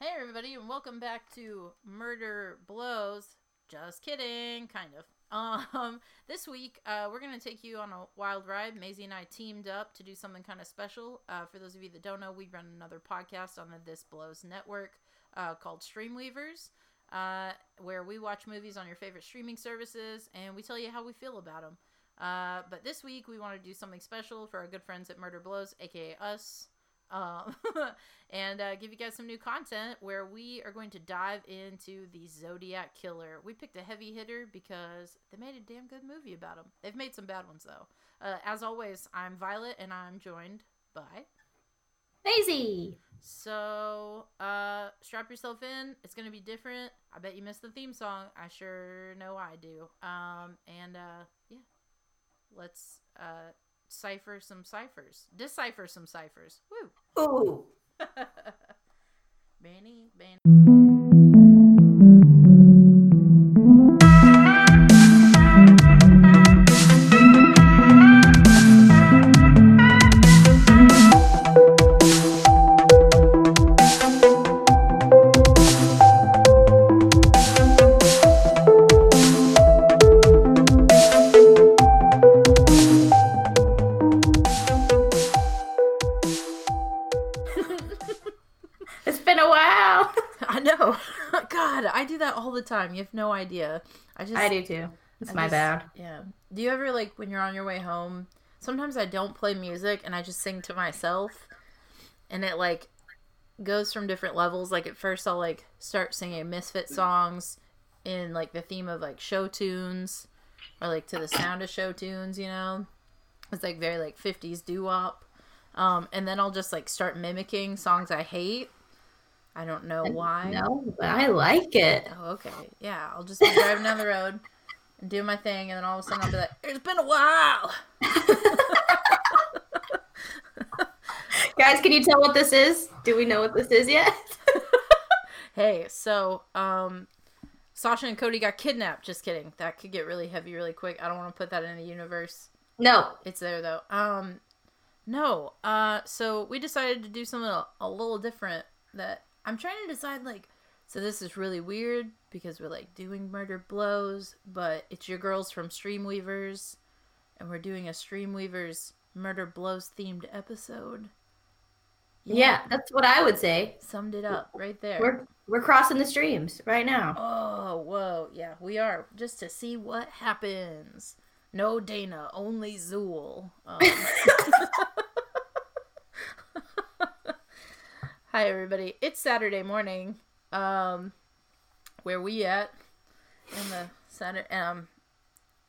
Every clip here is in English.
Hey, everybody, and welcome back to Murder Blows. Just kidding, kind of. Um, this week, uh, we're going to take you on a wild ride. Mazie and I teamed up to do something kind of special. Uh, for those of you that don't know, we run another podcast on the This Blows network uh, called Streamweavers, uh, where we watch movies on your favorite streaming services and we tell you how we feel about them. Uh, but this week, we want to do something special for our good friends at Murder Blows, aka us um, and uh, give you guys some new content where we are going to dive into the Zodiac Killer. We picked a heavy hitter because they made a damn good movie about him. They've made some bad ones though. Uh, as always, I'm Violet, and I'm joined by Mazie. So, uh, strap yourself in. It's gonna be different. I bet you missed the theme song. I sure know I do. Um, and uh, yeah, let's uh cipher some ciphers. Decipher some ciphers. Woo. Ooh. Benny, Benny. You have no idea. I just I do too. It's I my just- bad. Yeah. Do you ever like when you're on your way home? Sometimes I don't play music and I just sing to myself, and it like goes from different levels. Like at first, I'll like start singing Misfit songs in like the theme of like show tunes, or like to the sound of show tunes. You know, it's like very like 50s doo wop. Um, and then I'll just like start mimicking songs I hate. I don't know why. No, but I like it. Oh, okay. Yeah, I'll just be driving down the road and do my thing, and then all of a sudden I'll be like, "It's been a while." Guys, can you tell what this is? Do we know what this is yet? Hey, so um, Sasha and Cody got kidnapped. Just kidding. That could get really heavy really quick. I don't want to put that in the universe. No. It's there though. Um, no. Uh, so we decided to do something a, a little different. That I'm trying to decide. Like, so this is really weird because we're like doing murder blows, but it's your girls from Streamweavers, and we're doing a Streamweavers murder blows themed episode. Yeah, that's what I would say. summed it up right there. We're we're crossing the streams right now. Oh, whoa. Yeah, we are. Just to see what happens. No Dana, only Zuul. Um, Hi, everybody. It's Saturday morning. Um, where we at? In the center Um,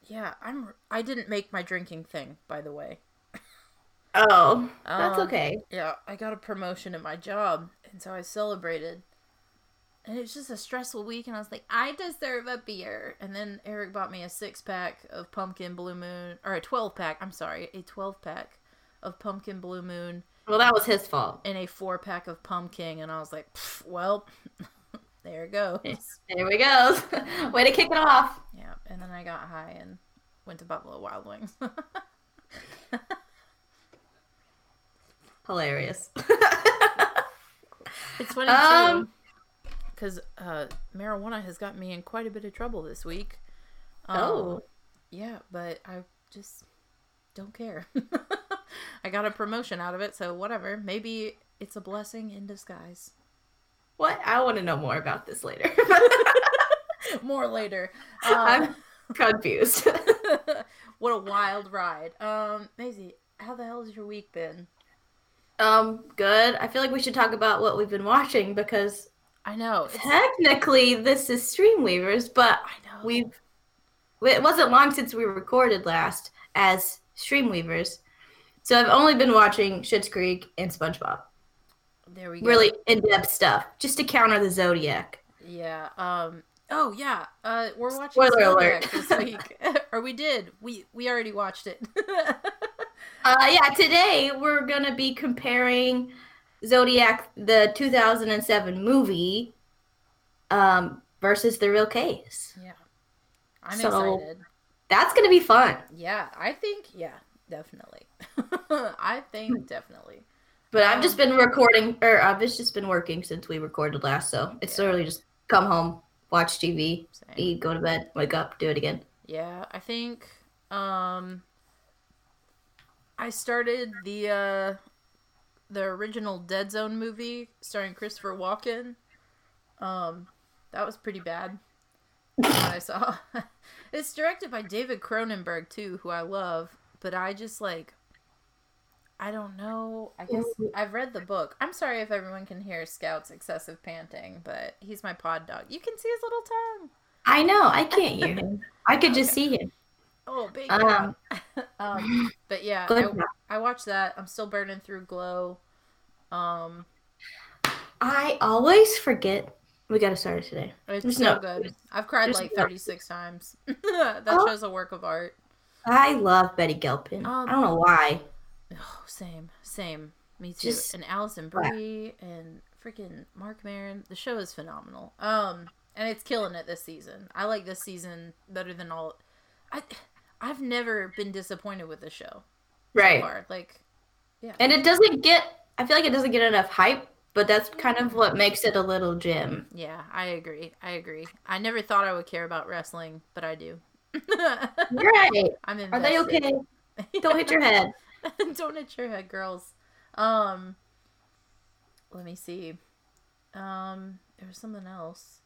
yeah, I'm. I didn't make my drinking thing, by the way. Oh, that's Um, okay. Yeah, I got a promotion at my job, and so I celebrated. And it was just a stressful week, and I was like, I deserve a beer. And then Eric bought me a six pack of Pumpkin Blue Moon, or a 12 pack, I'm sorry, a 12 pack of Pumpkin Blue Moon Well, that was his fault. In a four pack of Pumpkin. And I was like, well, there it goes. There we go. Way to kick it off. Yeah, and then I got high and went to Buffalo Wild Wings. Hilarious. It's funny Um, too, because uh, marijuana has got me in quite a bit of trouble this week. Oh. Um, yeah, but I just don't care. I got a promotion out of it, so whatever. Maybe it's a blessing in disguise. what? I want to know more about this later. More later. Um, I'm confused. what a wild ride. Um, Mazie, how the hell has your week been? um, good. I feel like we should talk about what we've been watching because I know. Technically this is Streamweavers, but I know. we've it wasn't long since we recorded last as Streamweavers. So I've only been watching Schitt's Creek and SpongeBob. there we go. Really in-depth stuff just to counter the Zodiac. Yeah. Um. Oh yeah. Uh, we're watching Spoiler Zodiac alert. this week, or we did. We we already watched it. Uh yeah, today we're going to be comparing Zodiac the 2007 movie um versus the real case. yeah. I'm So- excited. That's going to be fun. Yeah, I think. Yeah, definitely. I think definitely. But I've just been recording, or I've just been working since we recorded last, so it's Yeah. literally just come home, watch TV, Same. eat, go to bed, wake up, do it again. Yeah, I think um I started the uh the original Dead Zone movie starring Christopher Walken. Um that was pretty bad. I saw. it's directed by David Cronenberg too, who I love, but I just like I don't know. I guess I've read the book. I'm sorry if everyone can hear Scout's excessive panting, but he's my pod dog. You can see his little tongue. I know, I can't hear him. I could just see him. Oh, big Um, um, but yeah, I, I watched that. I'm still burning through Glow. Um, I always forget. We gotta start it today. it's There's so no- good. I've cried like no- 36 times. that Oh. show's a work of art. I love Betty Gilpin. Um, I don't know why. Oh, same, same. Me too. Just- and Alison Brie and freaking Marc Maron. The show is phenomenal. Um, and it's killing it this season. I like this season better than all. I, I've never been disappointed with the show so Right. far. Like, yeah. And it doesn't get. I feel like it doesn't get enough hype, but that's kind of what makes it a little gem. Yeah, I agree. I agree. I never thought I would care about wrestling, but I do. Right. I'm invested. Are they okay? Don't hit your head. Don't hit your head, girls. Um, let me see. Um, there was something else.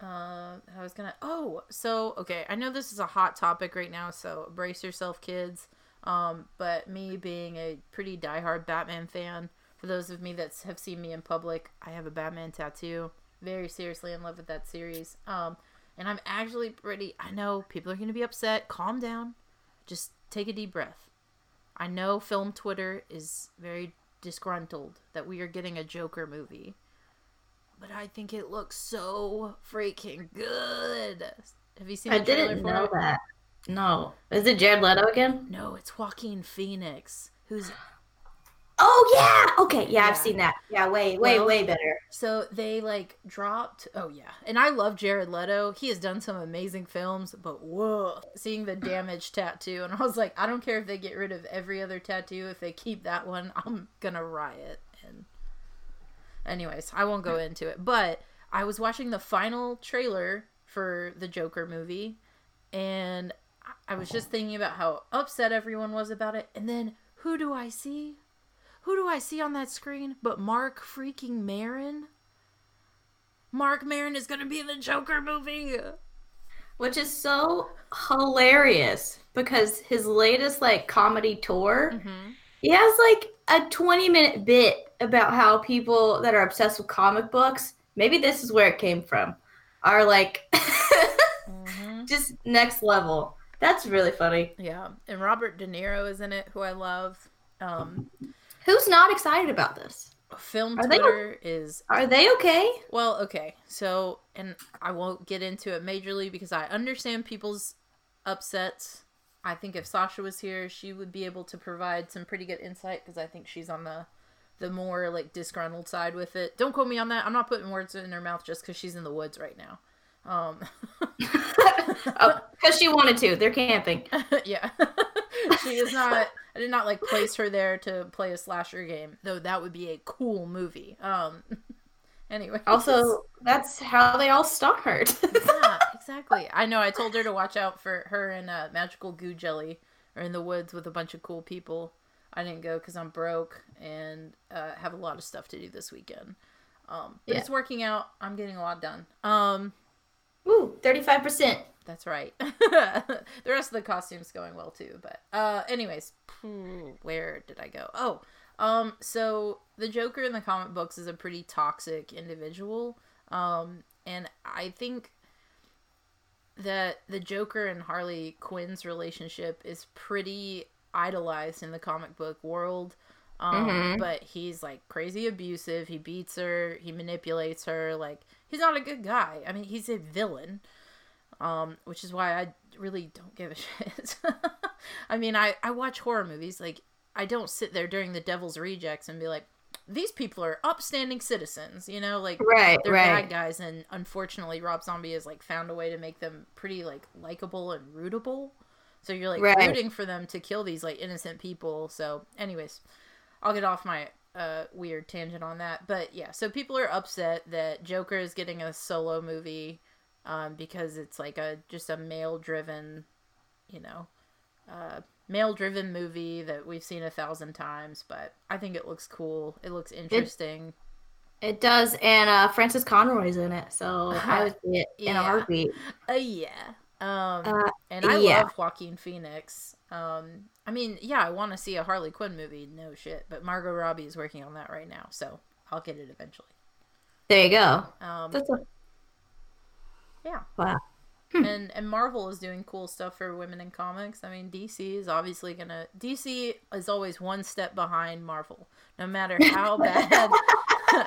Uh, I was gonna. Oh, so okay. I know this is a hot topic right now, so brace yourself, kids. Um, but me being a pretty diehard Batman fan, for those of me that have seen me in public, I have a Batman tattoo. Very seriously in love with that series. Um, and I'm actually pretty. I know people are gonna be upset. Calm down. Just take a deep breath. I know film Twitter is very disgruntled that we are getting a Joker movie. But I think it looks so freaking good. Have you seen the I didn't know it? that. No. Is it Jared Leto again? No, it's Joaquin Phoenix, who's Oh yeah. Okay. Yeah, I've seen that. Yeah, way, way, Well- way better. so they like dropped. Oh yeah, and I love Jared Leto. He has done some amazing films, but whoa, seeing the damaged tattoo, and I was like, I don't care if they get rid of every other tattoo. If they keep that one, I'm gonna riot. And anyways, I won't go into it. But I was watching the final trailer for the Joker movie, and I was just thinking about how upset everyone was about it. And then who do I see? Who do I see on that screen but Mark freaking Marin? Marc Maron is gonna be in the Joker movie. Which is so hilarious because his latest like comedy tour, Mm-hmm. he has like a 20 minute bit about how people that are obsessed with comic books, maybe this is where it came from, are like Mm-hmm. just next level. That's really funny. Yeah, and Robert De Niro is in it, who I love. Um, Who's not excited about this? film Are they- Twitter is Are they okay? Well, okay. So, and I won't get into it majorly because I understand people's upsets. I think if Sasha was here, she would be able to provide some pretty good insight because I think she's on the the more like disgruntled side with it. Don't quote me on that. I'm not putting words in her mouth just because she's in the woods right now. Um, oh, because she wanted to. They're camping. yeah, she is not. I did not like place her there to play a slasher game, though. That would be a cool movie. Um, anyway, Also, that's how they all start. yeah, exactly. I know. I told her to watch out for her and uh, Magical Goo Jelly are in the woods with a bunch of cool people. I didn't go because I'm broke and uh, have a lot of stuff to do this weekend. Um, but Yeah. it's working out. I'm getting a lot done. Um, Ooh, 35%. that's right. the rest of the costumes going well too. But uh, anyways, where did I go? Oh, um, so the Joker in the comic books is a pretty toxic individual. Um, and I think that the Joker and Harley Quinn's relationship is pretty idolized in the comic book world. Um, Mhm. but he's like crazy abusive. He beats her. He manipulates her. Like he's not a good guy. I mean, he's a villain. Um, which is why I really don't give a shit. I mean, I I watch horror movies. Like I don't sit there during the Devil's Rejects and be like, these people are upstanding citizens. You know, like Right, they're right. bad guys, and unfortunately, Rob Zombie has like found a way to make them pretty like likable and rootable. So you're like Right. rooting for them to kill these like innocent people. So, anyways, I'll get off my uh, weird tangent on that. But yeah, so people are upset that Joker is getting a solo movie um, because it's like a just a male driven, you know, uh, male driven movie that we've seen a thousand times. But I think it looks cool. It looks interesting. It does, and uh, Frances Conroy's in it, so I would see it in Yeah. a heartbeat. Uh, yeah. Um, Uh, and I yeah. love Joaquin Phoenix. Um, I mean, yeah, I want to see a Harley Quinn movie, no shit. But Margot Robbie is working on that right now, so I'll get it eventually. There you go. Um, That's a, yeah, wow. and and Marvel is doing cool stuff for women in comics. I mean, DC is obviously gonna. DC is always one step behind Marvel, no matter how bad.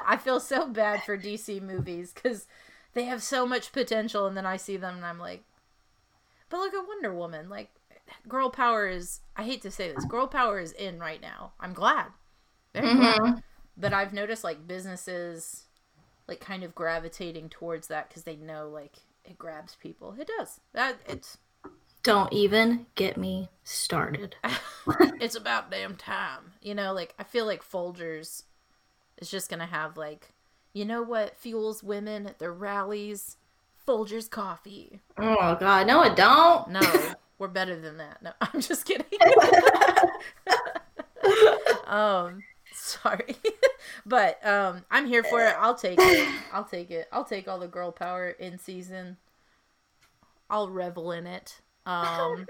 I feel so bad for DC movies because they have so much potential, and then I see them and I'm like, but look at Wonder Woman. Like, girl power is. I hate to say this, girl power is in right now. I'm glad, very glad. Mhm. But I've noticed like businesses, like kind of gravitating towards that because they know like it grabs people. It does. That it's Don't even get me started. it's about damn time. You know, like I feel like Folgers is just gonna have like, you know what fuels women at their rallies? Folgers coffee. Oh God, no, it don't. No, we're better than that. No, I'm just kidding. um, sorry, but um, I'm here for it. I'll take it. I'll take it. I'll take all the girl power in season. I'll revel in it. Um,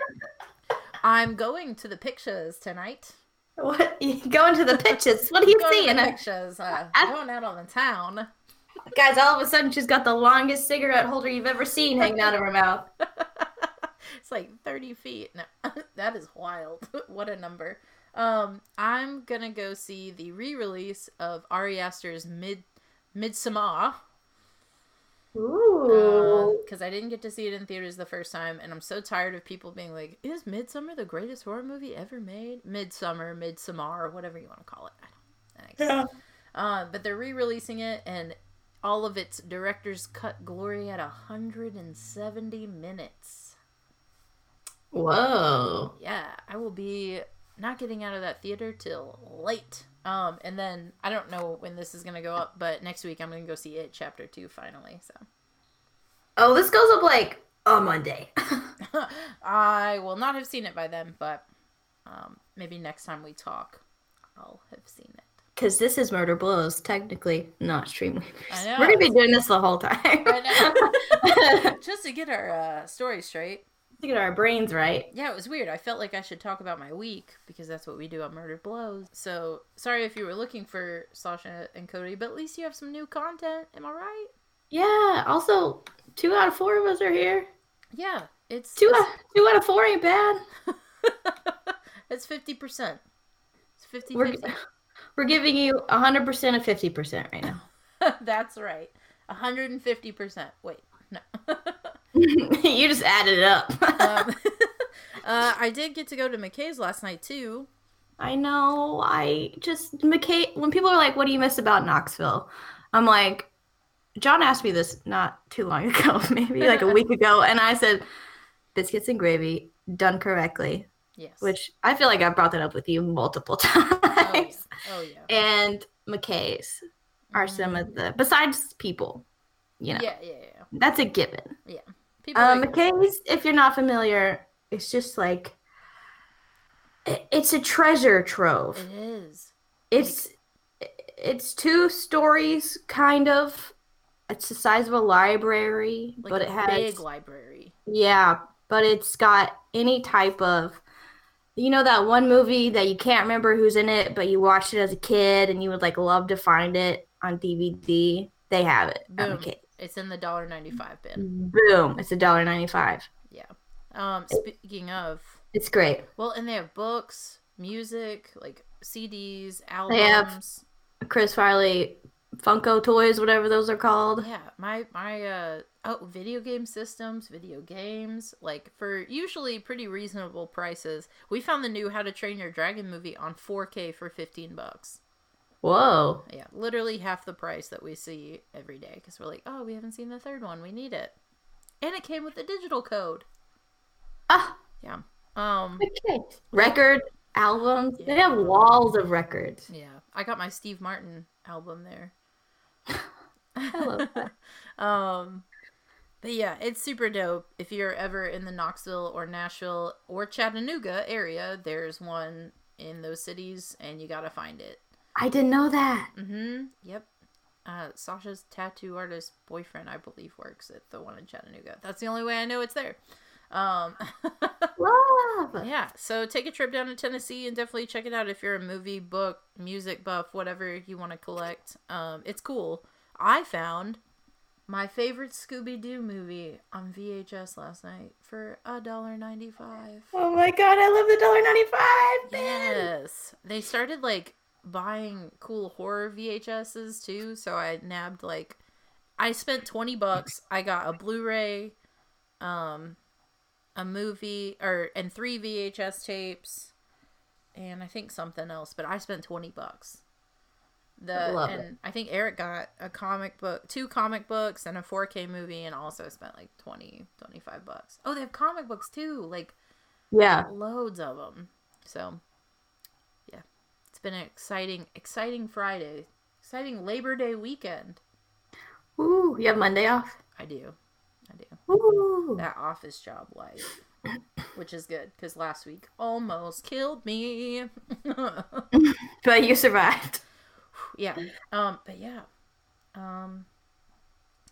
I'm going to the pictures tonight. What? You going to the pictures? What are you Going seeing? pictures. Uh, going out on the town. Guys, all of a sudden she's got the longest cigarette holder you've ever seen hanging out of her mouth. It's like 30 feet. No, that is wild. what a number. Um, I'm gonna go see the re-release of Ari Aster's Mid Midsummer Ooh. because I didn't get to see it in theaters the first time, and I'm so tired of people being like, "Is Midsummer the greatest horror movie ever made?" Midsummer, Midsummer, whatever you want to call it. I don't. That. Uh, but they're re-releasing it, and all of its director's cut glory at 170 minutes. Whoa. Yeah, I will be not getting out of that theater till late. Um, and then I don't know when this is gonna go up, but next week I'm gonna go see it chapter two finally. So Oh, this goes up like on Monday. I will not have seen it by then, but um, maybe next time we talk, I'll have seen it. Because this is Murder Blows, technically not Stream Weavers. I know. We're to be doing this the whole time. Just to get our uh, story straight. To get our brains right. Yeah, it was weird. I felt like I should talk about my week because that's what we do on Murder Blows. So sorry if you were looking for Sasha and Cody, but at least you have some new content. Am I right? Yeah. Also, two out of four of us are here. Yeah, it's Two out, two out of four ain't bad. it's fifty percent. It's 50 We're, we're giving you 100% of 50% right now. That's right. 150%. Wait, no. you just added it up. um, uh, I did get to go to McKay's last night too. I know. I just McKay. When people are like, "What do you miss about Knoxville?" I'm like, John asked me this not too long ago, maybe like a week ago, and I said, "Biscuits and gravy done correctly," Yes. which I feel like I've brought that up with you multiple times. Oh yeah. Oh, yeah. And McKay's are some of the besides people, you know, Yeah, yeah, yeah. that's a given. People Um, like- McKay's, if you're not familiar, it's just like it's a treasure trove. it is. It's it's two stories, kind of. It's the size of a library, Like but a it has big library. yeah, but it's got any type of. You know that one movie that you can't remember who's in it, but you watched it as a kid and you would like love to find it on DVD. They have it. Boom. It's in the dollar ninety five bin. Boom! It's a dollar ninety five. Yeah. Um, speaking of, It's great. well, and they have books, music, like CDs, albums. They have- Chris Farley Funko toys, whatever those are called. Yeah, my my uh oh, video game systems, video games, like for usually pretty reasonable prices. We found the new How to Train Your Dragon movie on 4K for 15 bucks. Whoa. Yeah, literally half the price that we see every day because we're like, oh, we haven't seen the third one, we need it, and it came with the digital code. Ah, Yeah. Um. okay. Record albums. They have walls of records. Yeah, I got my Steve Martin album there. I love that. um, but yeah, it's super dope. If you're ever in the Knoxville or Nashville or Chattanooga area, there's one in those cities, and you gotta find it. I didn't know that. Mm-hmm. Yep. Uh, Sasha's tattoo artist boyfriend, I believe, works at the one in Chattanooga. That's the only way I know it's there. Um, Love. yeah. So take a trip down to Tennessee and definitely check it out if you're a movie, book, music buff, whatever you want to collect. Um, it's cool. I found my favorite Scooby Doo movie on VHS last night for a dollar ninety five. Oh my god, I love the dollar ninety five. Yes. They started like buying cool horror VHSs too, so I nabbed like I spent 20 bucks. I got a Blu-ray um a movie or and 3 VHS tapes and I think something else, but I spent 20 bucks. The Love and it. I think Eric got a comic book, two comic books and a 4K movie and also spent like 20 25 bucks. Oh, they have comic books too. Like Yeah. loads of them. So, been an exciting, exciting Friday, exciting Labor Day weekend. Ooh, you have Monday off. I do, I do Ooh. that office job life, which is good because last week almost killed me. But you survived. yeah, um, but yeah, um,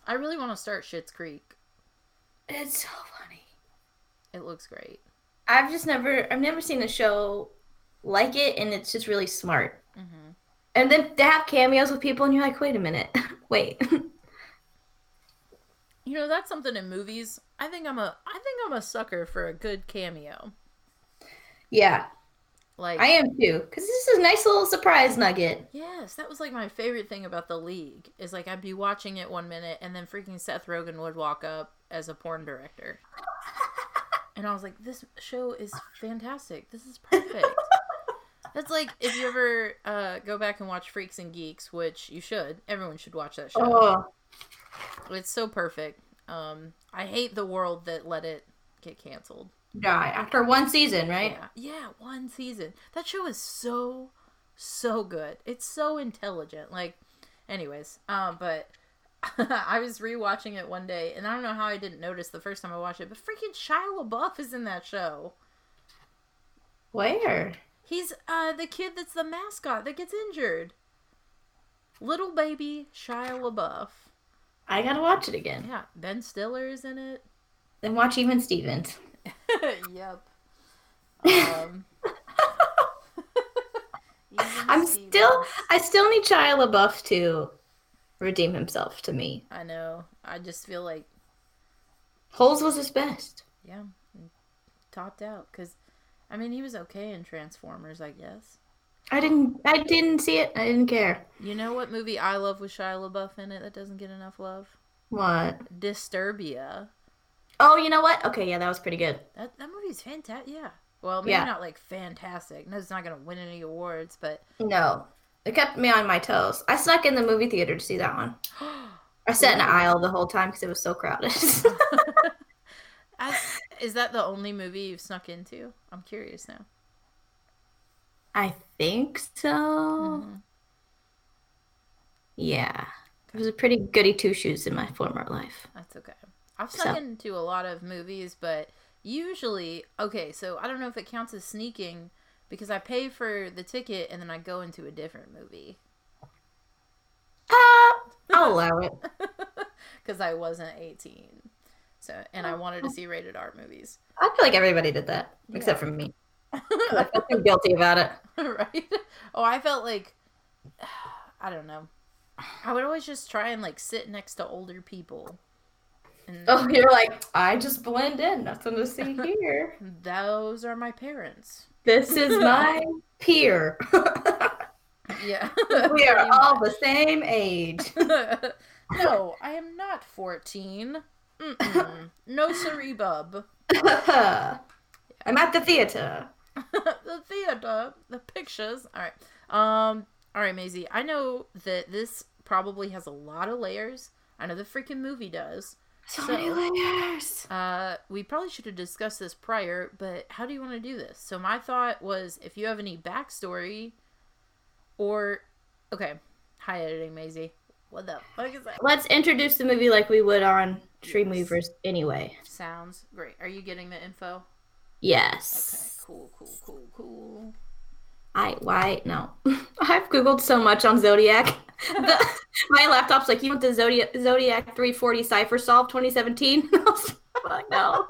I really want to start Schitt's Creek. It's so funny. It looks great. I've just never I've never seen a show like it and it's just really smart. hmm And then they have cameos with people and you're like, wait a minute. wait. You know that's something in movies. I think I'm a, I think I'm a sucker for a good cameo. yeah. Like I am too. Because this is a nice little surprise nugget. Yes, that was like my favorite thing about the league is like I'd be watching it one minute and then freaking Seth Rogen would walk up as a porn director. And I was like, this show is fantastic. This is perfect. That's like if you ever uh, go back and watch Freaks and Geeks, which you should. Everyone should watch that show. Oh. It's so perfect. Um, I hate the world that let it get canceled. Die after one season, right? Yeah, yeah, one season. That show is so, so good. It's so intelligent. Like, anyways, um, but I was rewatching it one day, and I don't know how I didn't notice the first time I watched it, but freaking Shia LaBeouf is in that show. Where? He's uh the kid that's the mascot that gets injured. Little baby Shia LaBeouf. I gotta watch it again. Yeah, Ben Stiller is in it. Then watch Even Stevens. yep. Um, I'm Stevens. still I still need Shia LaBeouf to redeem himself to me. I know. I just feel like Holes was his best. yeah, topped out because I mean he was okay in Transformers, I guess. I didn't I didn't see it. I didn't care. You know what movie I love with Shia LaBeouf in it that doesn't get enough love? What? Disturbia. Oh, you know what? Okay, yeah, that was pretty good. That that movie's fantastic. Yeah. Well, maybe Yeah. not like fantastic. No, it's not gonna win any awards, but No. It kept me on my toes. I snuck in the movie theater to see that one. I sat in an aisle the whole time because it was so crowded. As, is that the only movie you've snuck into? I'm curious now. I think so. Mhm. Yeah. It was a pretty goody two shoes in my former life. That's okay. I've snuck So- into a lot of movies, but usually, okay, so I don't know if it counts as sneaking because I pay for the ticket and then I go into a different movie Uh, I'll allow it. because I wasn't 18. So, and I oh, wanted to Oh. see rated R movies. I feel like everybody did that, except Yeah. for me. I feel guilty about it. right? Oh, I felt like I don't know. I would always just try and like sit next to older people. And Oh, you're like, I just blend in. Nothing to see here. those are my parents. This is my peer. Yeah. we are all much. the same age. no, I am not 14. No siree bub. I'm at the theater. the theater, the pictures. All right. Um. All right, Mazie. I know that this probably has a lot of layers. I know the freaking movie does. So, many layers. Uh, we probably should have discussed this prior, but how do you want to do this? So my thought was, if you have any backstory, or okay, high editing Mazie. What the fuck is that? Let's introduce the movie like we would on Streamweavers anyway. Sounds great. Are you getting the info? Yes. Okay, cool, cool, cool, cool. I why no. I've googled so much on Zodiac. The, my laptop's like, you want the Zodiac Zodiac 340 cipher solve 2017? I was like, no.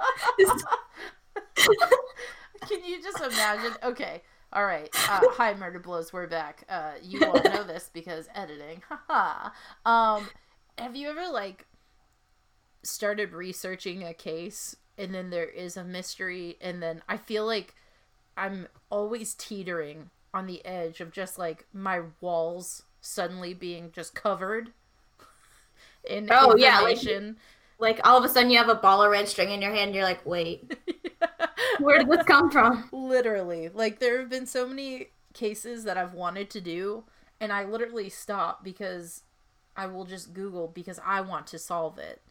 Can you just imagine? Okay, all right. Uh, hi, Murder Blows. We're back. Uh, you all know this because editing. Haha. um, have you ever like started researching a case and then there is a mystery and then I feel like I'm always teetering on the edge of just like my walls suddenly being just covered in Oh, yeah, like- information. like all of a sudden you have a ball of red string in your hand. You're like, wait, where did this come from? literally like there have been so many cases that i've wanted to do and i literally stop because i will just google because i want to solve it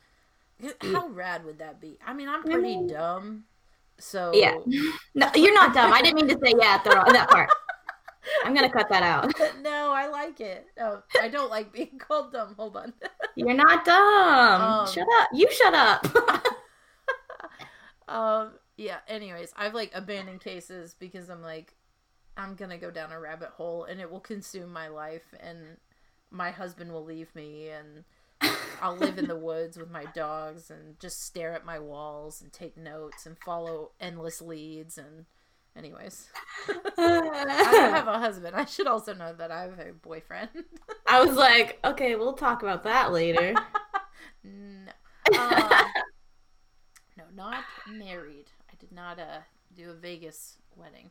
how rad would that be i mean i'm pretty mean- dumb so Yeah. No, you're not dumb. I didn't mean to say yeah at the wrong, that part. I'm gonna cut that out. no i like it oh, i don't like being called dumb hold on You're not dumb. Um, shut up. You shut up. um yeah anyways i've like abandoned cases because i'm like i'm gonna go down a rabbit hole and it will consume my life and my husband will leave me and i'll live in the woods with my dogs and just stare at my walls and take notes and follow endless leads and anyways. I don't have a husband. I should also know that i have a boyfriend. I was like, okay, we'll talk about that later. no. Um, no not married did not uh do a vegas wedding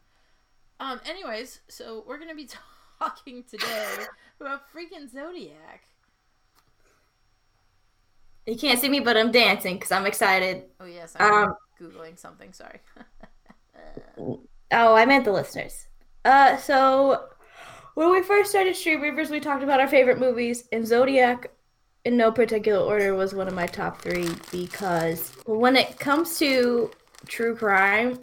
um anyways so we're gonna be talking today about freaking zodiac you can't see me, but I'm dancing because I'm excited. oh yes i'm Um, googling something sorry Oh, I meant the listeners. Uh, so when we first started Stream Weavers, we talked about our favorite movies, and Zodiac, in no particular order, was one of my top three because when it comes to true crime,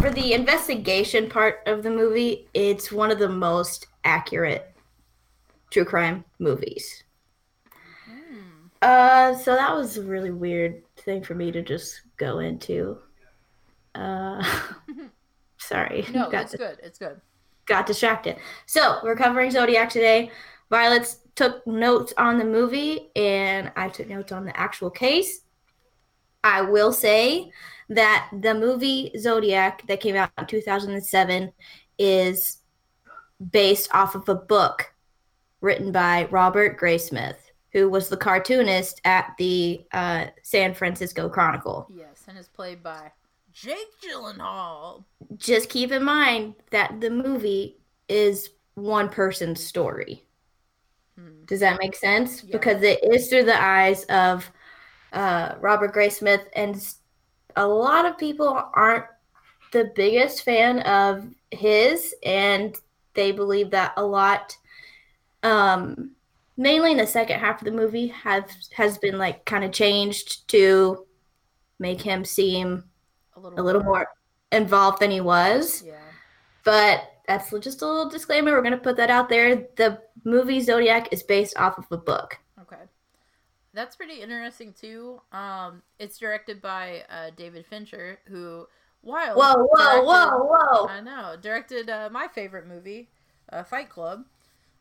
for the investigation part of the movie, it's one of the most accurate true crime movies. Hmm. Uh, so that was a really weird thing for me to just go into. Uh, sorry, no got it's good it's good got distracted. So we're covering Zodiac today. Violet's took notes on the movie, and I took notes on the actual case. I will say that the movie Zodiac that came out in 2007 is based off of a book written by Robert Graysmith, who was the cartoonist at the uh, San Francisco Chronicle. yes and is played by jake gyllenhaal just keep in mind that the movie is one person's story. Hmm. Does that make sense? Yeah. Because it is through the eyes of uh, Robert Graysmith, and a lot of people aren't the biggest fan of his, and they believe that a lot, um, mainly in the second half of the movie, have has been like kind of changed to make him seem a little a little more involved than he was. yeah But that's just a little disclaimer. We're going to put that out there. The movie Zodiac is based off of a book. That's pretty interesting too. Um, it's directed by uh, David Fincher, who while Whoa, whoa, directed- whoa, whoa. I know directed uh, my favorite movie, uh, Fight Club,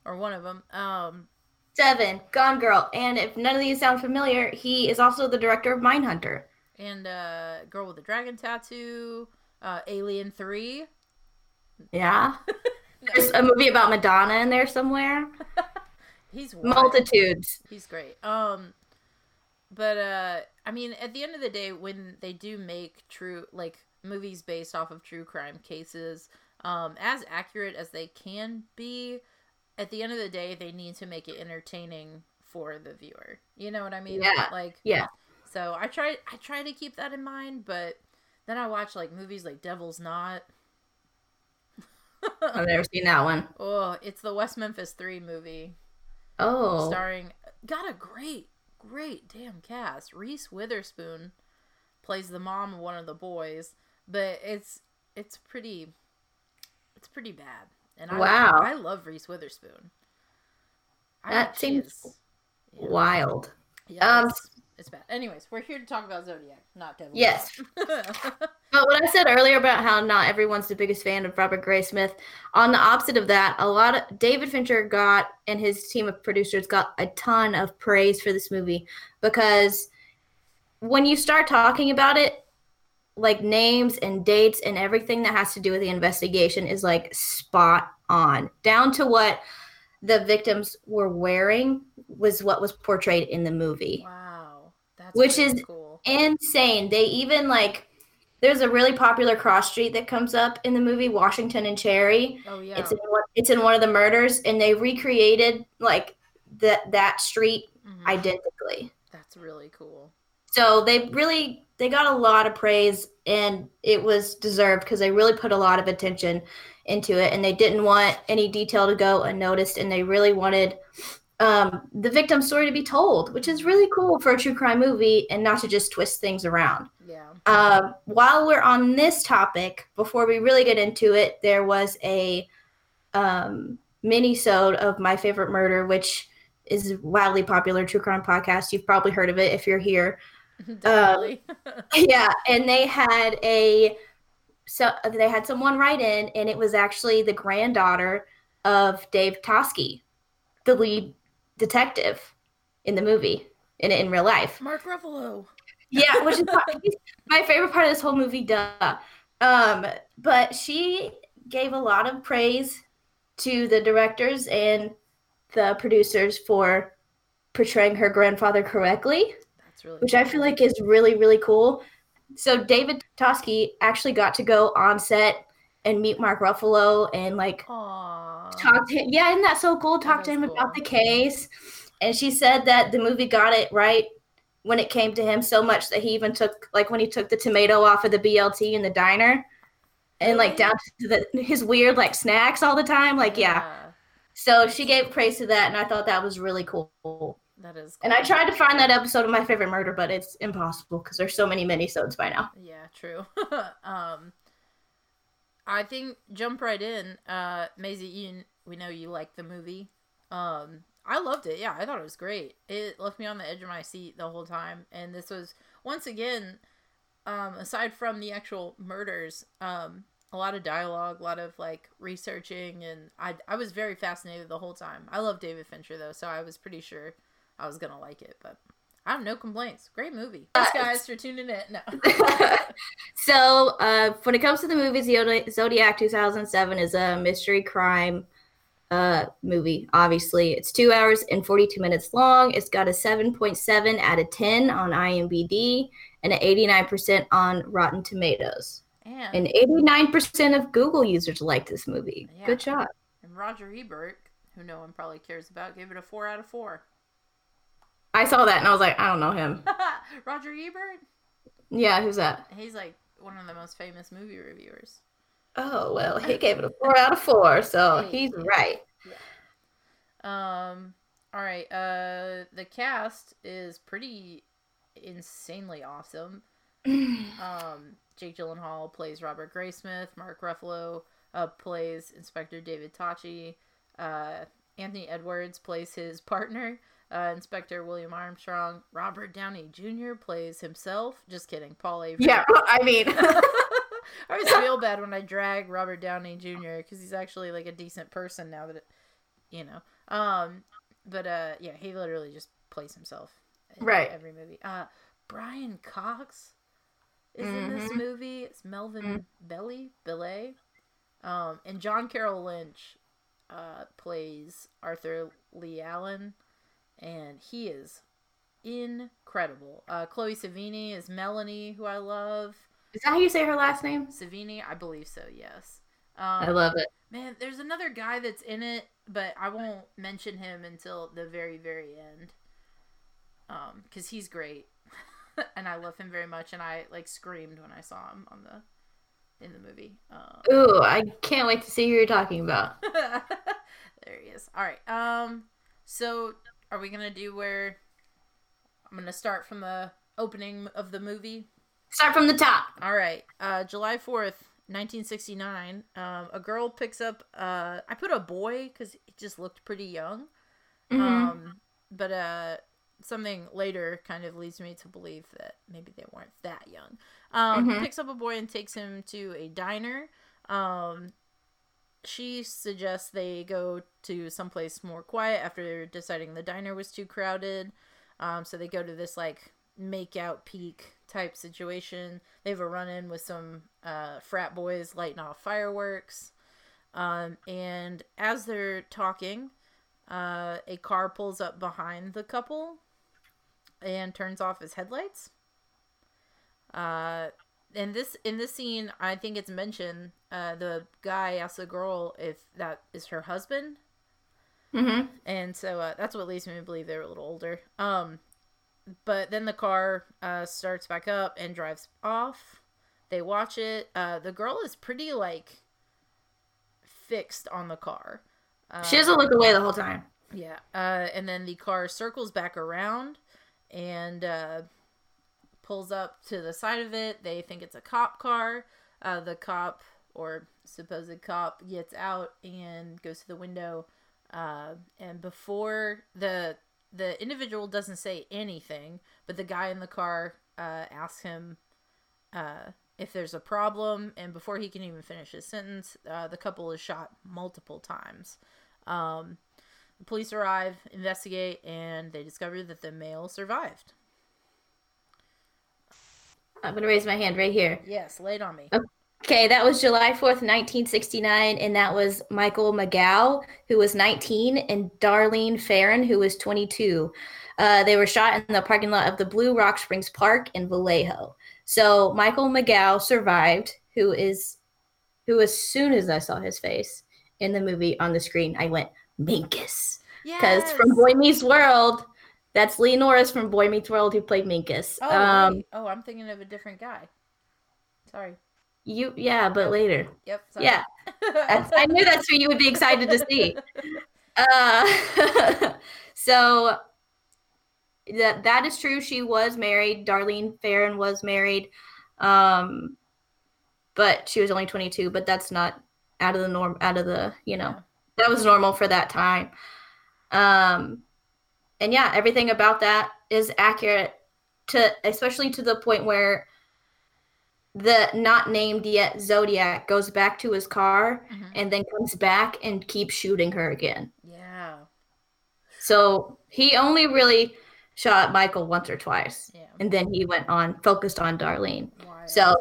or one of them. Um, Seven, Gone Girl. And if none of these sound familiar, he is also the director of Mindhunter. and uh, Girl with the Dragon Tattoo, uh, Alien Three. Yeah. There's a movie about Madonna in there somewhere. He's wild. Multitudes. He's great. Um, but uh, I mean, at the end of the day, when they do make true like movies based off of true crime cases, um, as accurate as they can be, at the end of the day, they need to make it entertaining for the viewer. You know what I mean? Yeah. Like Yeah. So I try I try to keep that in mind, but then I watch like movies like Devil's Knot. I've never seen that one. Oh, it's the West Memphis Three movie Oh. starring got a great great damn cast. Reese Witherspoon plays the mom of one of the boys, but it's it's pretty it's pretty bad. And I Wow. I love Reese Witherspoon. I That seems is-. Wild. Yeah, Um, it's, bad. Anyways, we're here to talk about Zodiac, not Devil. Yes. But what I said earlier about how not everyone's the biggest fan of Robert Graysmith, on the opposite of that, a lot of David Fincher got and his team of producers got a ton of praise for this movie because when you start talking about it, like names and dates and everything that has to do with the investigation is like spot on, down to what the victims were wearing was what was portrayed in the movie wow, that's Which really is- cool. insane. They even like there's a really popular cross street that comes up in the movie Washington and Cherry. Oh yeah, It's in one, it's in one of the murders, and they recreated like that that street Mhm. identically. that's really cool. So they really they got a lot of praise, and it was deserved because they really put a lot of attention into it, and they didn't want any detail to go unnoticed, and they really wanted um, the victim's story to be told, which is really cool for a true crime movie, and not to just twist things around. Yeah. Um, while we're on this topic, before we really get into it, there was a um, mini-sode of My Favorite Murder, which is a wildly popular true crime podcast. You've probably heard of it if you're here. Definitely. yeah, and they had a so they had someone write in, and it was actually the granddaughter of Dave Toschi, the lead detective in the movie in in real life. Mark Ruffalo. Yeah, which is my, favorite part of this whole movie. Duh. Um, but she gave a lot of praise to the directors and the producers for portraying her grandfather correctly, That's really. which I feel like is really really cool. So David Toschi actually got to go on set and meet Mark Ruffalo and like Aww. Talk to him. Yeah, isn't that so cool? Talk to him cool. about the case. And she said that the movie got it right when it came to him so much that he even took like when he took the tomato off of the BLT in the diner and like down to the his weird like snacks all the time. Like yeah. So she gave praise to that and I thought that was really cool. That is. And I tried to find that episode of my favorite murder, but it's impossible because there's so many minisodes by now. Yeah, true. um, I think jump right in. Uh, Mazie, you, we know you like the movie. Um, I loved it. Yeah, I thought it was great. It left me on the edge of my seat the whole time. And this was once again, um, aside from the actual murders, um, a lot of dialogue, a lot of like researching, and I I was very fascinated the whole time. I love David Fincher though, so I was pretty sure I was gonna like it. But I have no complaints. Great movie. Thanks guys for tuning in. No. so uh, when it comes to the movie zodiac 2007 is a mystery crime uh, movie obviously it's two hours and 42 minutes long it's got a 7.7 out of 10 on imdb and an 89% on rotten tomatoes and and 89% of google users like this movie Yeah. good job And Roger Ebert, who no one probably cares about, gave it a four out of four. I saw that and i was like i don't know him Roger Ebert? yeah who's that He's like one of the most famous movie reviewers. oh well he gave it a 4 out of 4 so Hey. he's right Um, all right. Uh, the cast is pretty insanely awesome. Um, Jake Gyllenhaal plays Robert Graysmith. Mark Ruffalo uh, plays Inspector David Toschi. Uh, Anthony Edwards plays his partner, uh, Inspector William Armstrong. Robert Downey Jr. plays himself. Just kidding, Paul Avery. yeah i mean I always feel bad when I drag Robert Downey Jr. because he's actually like a decent person now that, it, you know. Um, but uh, yeah, he literally just plays himself in Right. every movie. Uh, Brian Cox is in this Mhm. movie. It's Melvin Belli Belay, um, and John Carroll Lynch uh, plays Arthur Lee Allen, and he is incredible. Uh, Chloe Savini is Melanie, who I love. is that how you say her last name Savini, I believe so. Yes. i Um, love it man, there's another guy that's in it, but I won't mention him until the very, very end. Um, because he's great, and I love him very much, and I like screamed when I saw him on the in the movie. Um, Ooh, I can't wait to see who you're talking about. there he is. All right. Um, so are we gonna do where I'm gonna start from the opening of the movie. Start from the top. All right, uh, July fourth, 1969. Um, a girl picks up. Uh, I put a boy because he just looked pretty young. Mhm. Um, but uh, something later kind of leads me to believe that maybe they weren't that young. Um, Mhm. Picks up a boy and takes him to a diner. Um, she suggests they go to someplace more quiet after deciding the diner was too crowded. Um, so they go to this like make out peak type situation. They have a run in with some uh, frat boys lighting off fireworks. Um, and as they're talking, uh, a car pulls up behind the couple and turns off his headlights. Uh, and this in this scene, I think it's mentioned. Uh, the guy asks the girl if that is her husband, Mm-hmm. and so uh, that's what leads me to believe they're a little older. Um, but then the car uh, starts back up and drives off. They watch it. Uh, the girl is pretty like fixed on the car. Uh, She doesn't look away the whole time. yeah. Uh, and then the car circles back around and uh, pulls up to the side of it. They think it's a cop car. Uh, the cop or supposed cop gets out and goes to the window. Uh, and before the the individual doesn't say anything, but the guy in the car uh, asks him uh, if there's a problem, and before he can even finish his sentence, uh, the couple is shot multiple times. Um, the police arrive, investigate, and they discover that the male survived. I'm gonna raise my hand right here. Yes, lay it on me. Okay, that was July 4th, 1969, and that was Michael McGow, who was 19, and Darlene Ferrin, who was 22. Uh, they were shot in the parking lot of the Blue Rock Springs Park in Vallejo. So Michael McGow survived, who is, who as soon as I saw his face in the movie on the screen, I went, Minkus. Because Yes. from Boy Meets World, that's Lee Norris from Boy Meets World who played Minkus. Oh, um, oh, I'm thinking of a different guy. Sorry. you, yeah, but later. Yep. Sorry. Yeah. I knew that's who you would be excited to see. Uh, so that that is true. She was married. Darlene Ferrin was married, um, but she was only 22. But that's not out of the norm. Out of the you know Yeah. that was normal for that time. Um, and yeah, everything about that is accurate to especially to the point where the not named yet Zodiac goes back to his car Mhm. and then comes back and keeps shooting her again. Yeah. So he only really shot Michael once or twice, Yeah. and then he went on focused on Darlene. So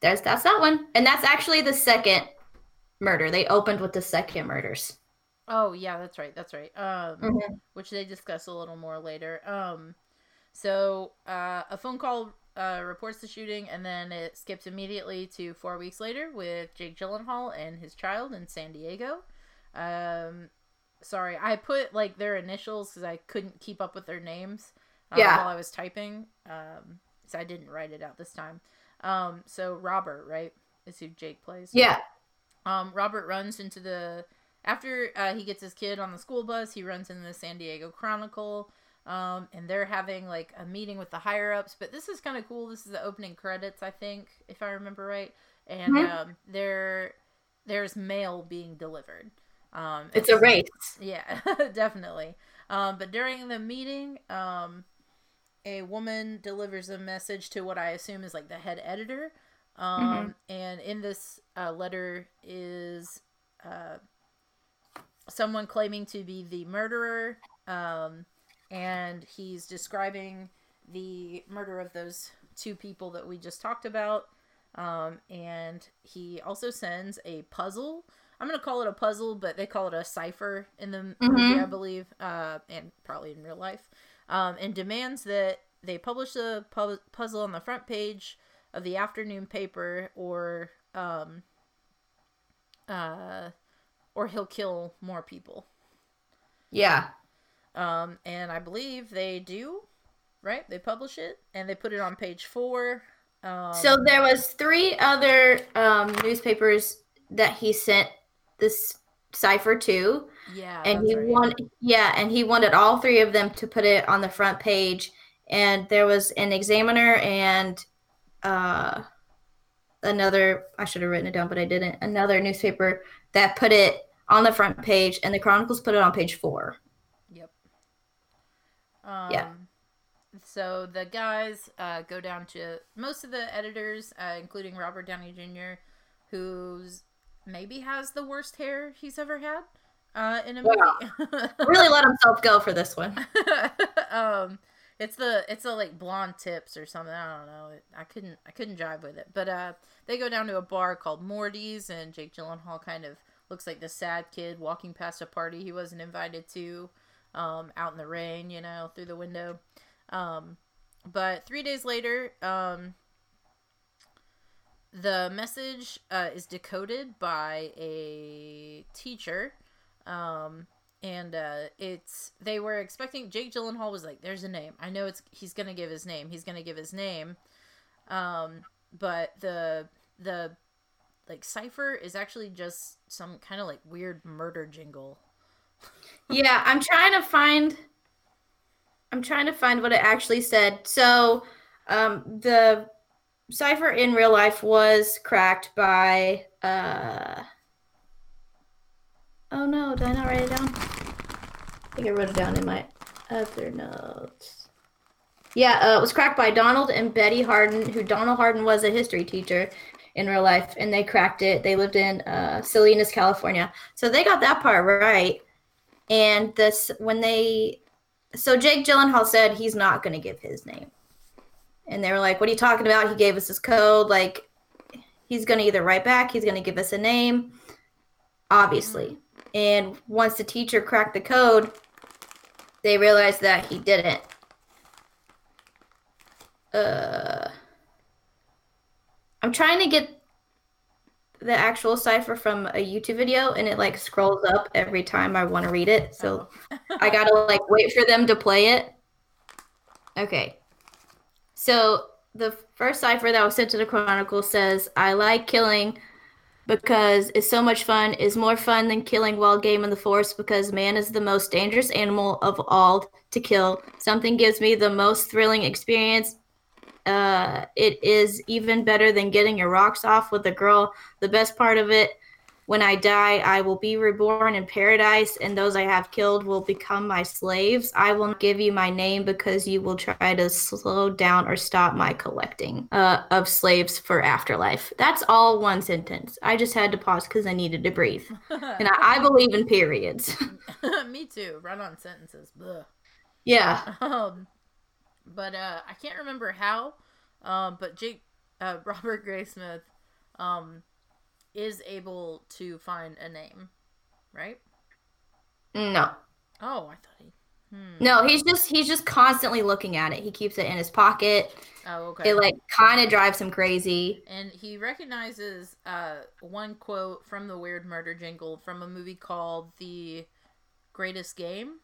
there's that's that one, and that's actually the second murder. They opened with the second murders. Oh yeah, that's right. That's right. Um, Mhm. which they discuss a little more later. Um, so uh, a phone call uh, reports the shooting, and then it skips immediately to four weeks later with Jake Gyllenhaal and his child in San Diego. Um, sorry, I put like their initials because I couldn't keep up with their names uh, Yeah. while I was typing. Um, so I didn't write it out this time. Um, so Robert, right, is who Jake plays. Yeah, Um, Robert runs into the after uh, he gets his kid on the school bus. He runs into the San Diego Chronicle, um, and they're having like a meeting with the higher ups. But this is kind of cool. This is the opening credits, I think, if I remember right. And Mhm. um, there, there's mail being delivered. Um, it's a race. yeah, definitely. Um, but during the meeting, um, a woman delivers a message to what I assume is like the head editor. Um, And in this uh, letter is uh, someone claiming to be the murderer. Um, and he's describing the murder of those two people that we just talked about. Um, and he also sends a puzzle. I'm gonna call it a puzzle, but they call it a cipher in the movie, I believe, uh, and probably in real life. Um, and demands that they publish the pu- puzzle on the front page of the afternoon paper, or um, uh, or he'll kill more people. Yeah, Um, and I believe they do, right? They publish it and they put it on page four. Um, So there was three other um, newspapers that he sent this cipher to, yeah, and he right. wanted yeah, and he wanted all three of them to put it on the front page and there was an examiner and uh, another I should have written it down, but I didn't. Another newspaper that put it on the front page, and the Chronicles put it on page four. Yep. Um, Yeah. So the guys uh, go down to most of the editors, uh, including Robert Downey Jr., who's maybe has the worst hair he's ever had uh, in a movie. Really let himself go for this one. um, it's the it's the like blonde tips or something. I don't know. I couldn't I couldn't drive with it. But uh, they go down to a bar called Morty's, and Jake Gyllenhaal kind of looks like the sad kid walking past a party he wasn't invited to, um, out in the rain, you know, through the window. Um, but three days later, um, the message uh, is decoded by a teacher. Um, and uh, it's they were expecting Jake Gyllenhaal was like, "There's a name. I know it's he's gonna give his name. He's gonna give his name." Um, but the the like cipher is actually just some kind of like weird murder jingle. yeah, I'm trying to find. I'm trying to find what it actually said. So, um, the cipher in real life was cracked by. Uh... Oh no! Did I not write it down? I think I wrote it down in my other notes. Yeah, uh, it was cracked by Donald and Betty Harden, who Donald Harden was a history teacher in real life, and they cracked it. They lived in uh, Salinas, California, so they got that part right. And this when they, so Jake Gyllenhaal said he's not going to give his name, and they were like, "What are you talking about? He gave us his code. Like, he's going to either write back, he's going to give us a name, obviously." And once the teacher cracked the code, they realized that he didn't. Uh, I'm trying to get the actual cipher from a YouTube video, and it like scrolls up every time I want to read it. So I gotta like wait for them to play it. Okay. So the first cipher that was sent to the Chronicle says, "I like killing." Because it's so much fun. It's more fun than killing wild game in the forest because man is the most dangerous animal of all to kill. Something gives me the most thrilling experience. Uh, it is even better than getting your rocks off with a girl. The best part of it when i die i will be reborn in paradise and those i have killed will become my slaves i will give you my name because you will try to slow down or stop my collecting uh, of slaves for afterlife that's all one sentence i just had to pause because i needed to breathe and I, I believe in periods Me too. Run on sentences. Yeah Um, but uh, I can't remember how. Um, but Jake, uh, Robert Graysmith, um, is able to find a name, right? no Oh, I thought he. Hmm. no he's just he's just constantly looking at it he keeps it in his pocket Oh, okay. it like kind of drives him crazy and he recognizes uh, one quote from the Weird Murder Jingle from a movie called The Greatest Game,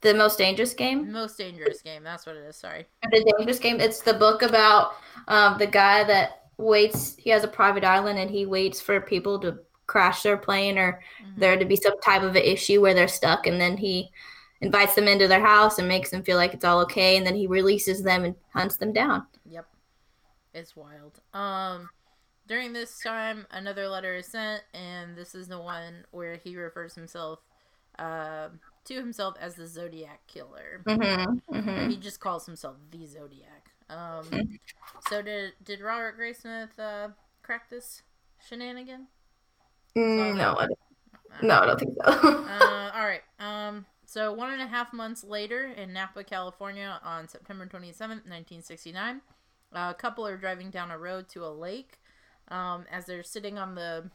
the most dangerous game Most Dangerous Game. That's what it is. Sorry. the dangerous game it's the book about um, the guy that waits he has a private island and he waits for people to crash their plane or Mhm. there to be some type of an issue where they're stuck and then he invites them into their house and makes them feel like it's all okay and then he releases them and hunts them down Yep. It's wild. Um during this time another letter is sent and this is the one where he refers himself uh, to himself as the Zodiac killer. mm-hmm, mm-hmm. He just calls himself the Zodiac. Um so did did Robert Graysmith uh crack this shenanigan? Mm, no I don't, no I don't think so uh, all right. Um, so one and a half months later in Napa, California, on September twenty seventh, nineteen sixty nine, a couple are driving down a road to a lake. Um, as they're sitting on the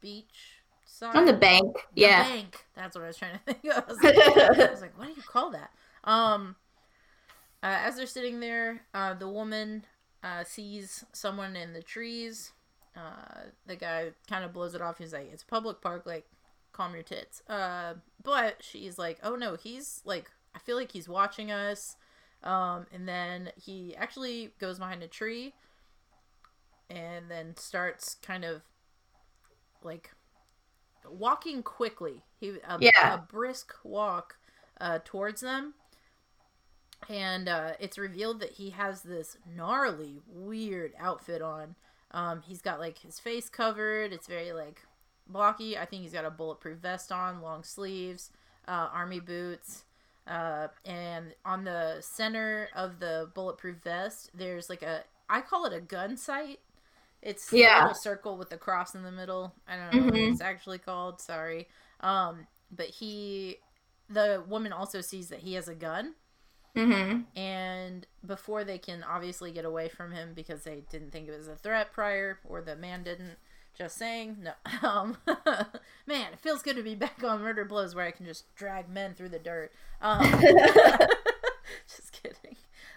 beach side, on the bank The yeah bank. That's what I was trying to think. of. I was like, I was like, what do you call that? Um, uh, as they're sitting there, uh, the woman uh, sees someone in the trees. Uh, the guy kind of blows it off. He's like, "It's a public park. Like, calm your tits." Uh, but she's like, "Oh no, he's like, I feel like he's watching us." Um, and then he actually goes behind a tree, and then starts kind of like walking quickly. He a, Yeah. a brisk walk uh, towards them. And uh, it's revealed that he has this gnarly, weird outfit on. Um, he's got like his face covered. It's very like blocky. I think he's got a bulletproof vest on, long sleeves, uh, army boots. Uh, and on the center of the bulletproof vest, there's like a I call it a gun sight. It's Yeah. a little circle with a cross in the middle. I don't know what Mhm. it's actually called. Sorry. Um, but he, the woman also sees that he has a gun, Mm-hmm. and before they can obviously get away from him because they didn't think it was a threat prior, or the man didn't. Just saying, no. Um, man, it feels good to be back on Murder Blows where I can just drag men through the dirt. Um, just kidding.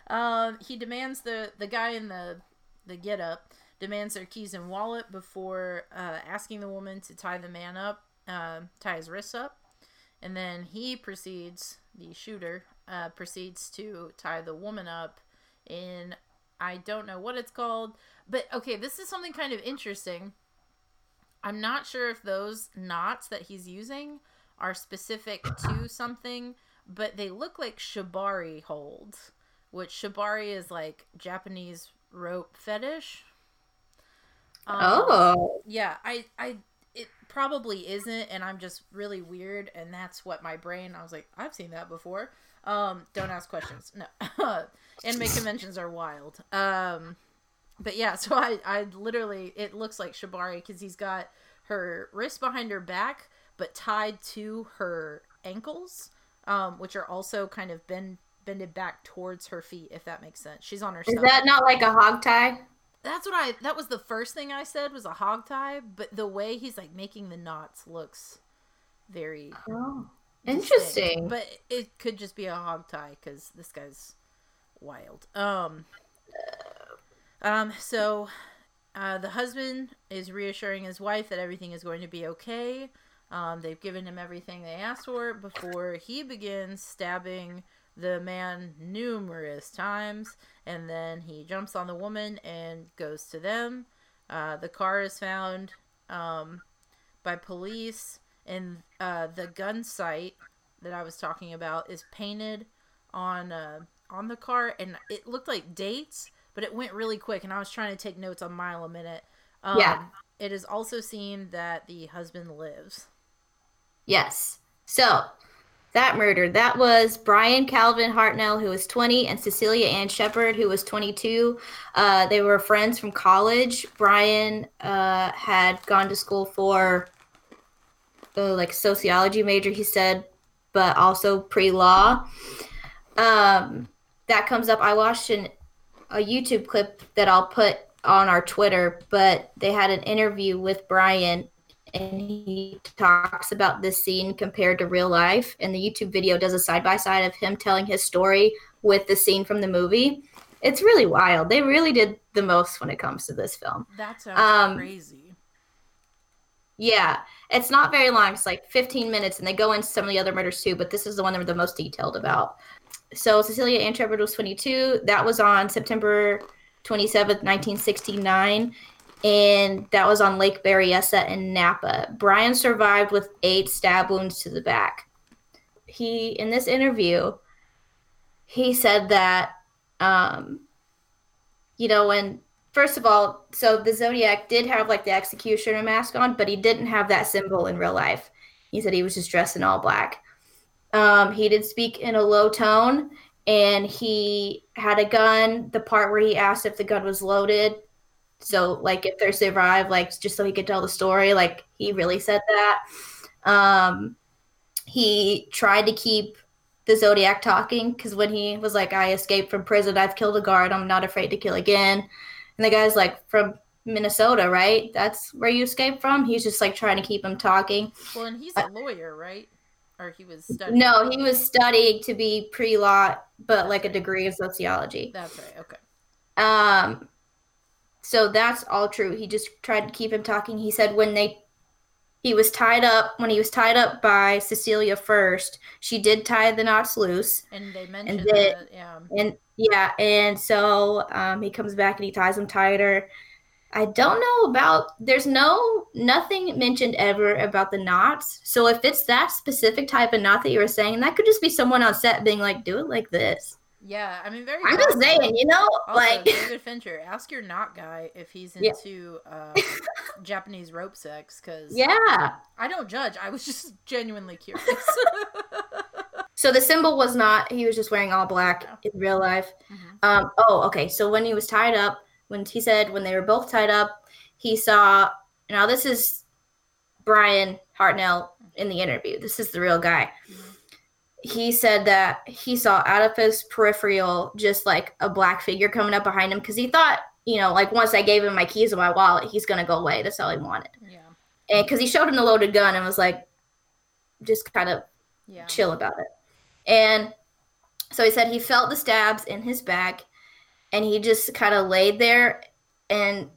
Um, he demands the the guy in the the get up demands their keys and wallet before uh, asking the woman to tie the man up, uh, tie his wrists up, and then he proceeds. The shooter uh, proceeds to tie the woman up in I don't know what it's called, but okay, this is something kind of interesting. I'm not sure if those knots that he's using are specific to something, but they look like shibari holds, which shibari is like Japanese rope fetish. Um, Oh. yeah, I, I, it probably isn't, and I'm just really weird, and that's what my brain. I was like, I've seen that before. Um, don't ask questions. No, anime conventions are wild. Um, but yeah, so I, I literally, it looks like Shibari because he's got her wrist behind her back, but tied to her ankles, um, which are also kind of bend bended back towards her feet, if that makes sense. She's on her Is stomach. that not like a hog tie? That's what I. That was the first thing I said was a hog tie, but the way he's like making the knots looks very Oh. Interesting. But it could just be a hog tie because this guy's wild. Um. Um. So, uh, the husband is reassuring his wife that everything is going to be okay. Um, they've given him everything they asked for before he begins stabbing the man numerous times, and then he jumps on the woman and goes to them. Uh, the car is found um, by police, and uh, the gun sight that I was talking about is painted on uh, on the car, and it looked like dates, but it went really quick, and I was trying to take notes on mile a minute. Um, Yeah. It is also seen that the husband lives. Yes. So that murder, that was Brian Calvin Hartnell, who was 20, and Cecilia Ann Shepard, who was 22. Uh, they were friends from college. Brian uh, had gone to school for like sociology major, he said, but also pre-law. Um, that comes up. I watched an, a YouTube clip that I'll put on our Twitter, but they had an interview with Brian and he talks about this scene compared to real life. And the YouTube video does a side by side of him telling his story with the scene from the movie. It's really wild. They really did the most when it comes to this film. That's Um, crazy. Yeah, it's not very long. It's like 15 minutes, and they go into some of the other murders too, but this is the one they were the most detailed about. So Cecilia Ann Shepard was 22. That was on September 27th, 1969, and that was on Lake Berryessa in Napa. Brian survived with eight stab wounds to the back. He, in this interview, he said that, um, you know, when first of all, so the Zodiac did have like the executioner mask on, but he didn't have that symbol in real life. He said he was just dressed in all black. Um, he did speak in a low tone, and he had a gun. The part where he asked if the gun was loaded, so like if they survived, like just so he could tell the story, like he really said that. Um, he tried to keep the Zodiac talking because when he was like, "I escaped from prison. I've killed a guard. I'm not afraid to kill again." And the guy's like, from Minnesota, right? That's where you escaped from? He's just like trying to keep him talking. Well, and he's a lawyer, right? Or he was studying. No, he was studying to be pre law, but like a degree of sociology. That's right. Okay. Um, so that's all true. He just tried to keep him talking. He said when they, he was tied up, when he was tied up by Cecilia first, she did tie the knots loose. And they mentioned that. Yeah. And yeah, and so um, he comes back and he ties them tighter. I don't know about there's no nothing mentioned ever about the knots. So if it's that specific type of knot that you were saying, that could just be someone on set being like, do it like this. Yeah, I mean, very. I'm just saying, you know, Also, like David Fincher, ask your knot guy if he's Yeah. into uh, Japanese rope sex, because yeah. I don't judge. I was just genuinely curious. So the symbol was not. He was just wearing all black Yeah. in real life. Mhm. Um. Oh, okay. So when he was tied up, when he said when they were both tied up, he saw. Now this is Brian Hartnell in the interview. This is the real guy. Mhm. He said that he saw out of his peripheral just like a black figure coming up behind him because he thought, you know, like once I gave him my keys and my wallet, he's gonna go away. That's all he wanted. yeah, And because he showed him the loaded gun and was like, just kind of yeah. chill about it. And so he said he felt the stabs in his back and he just kind of laid there and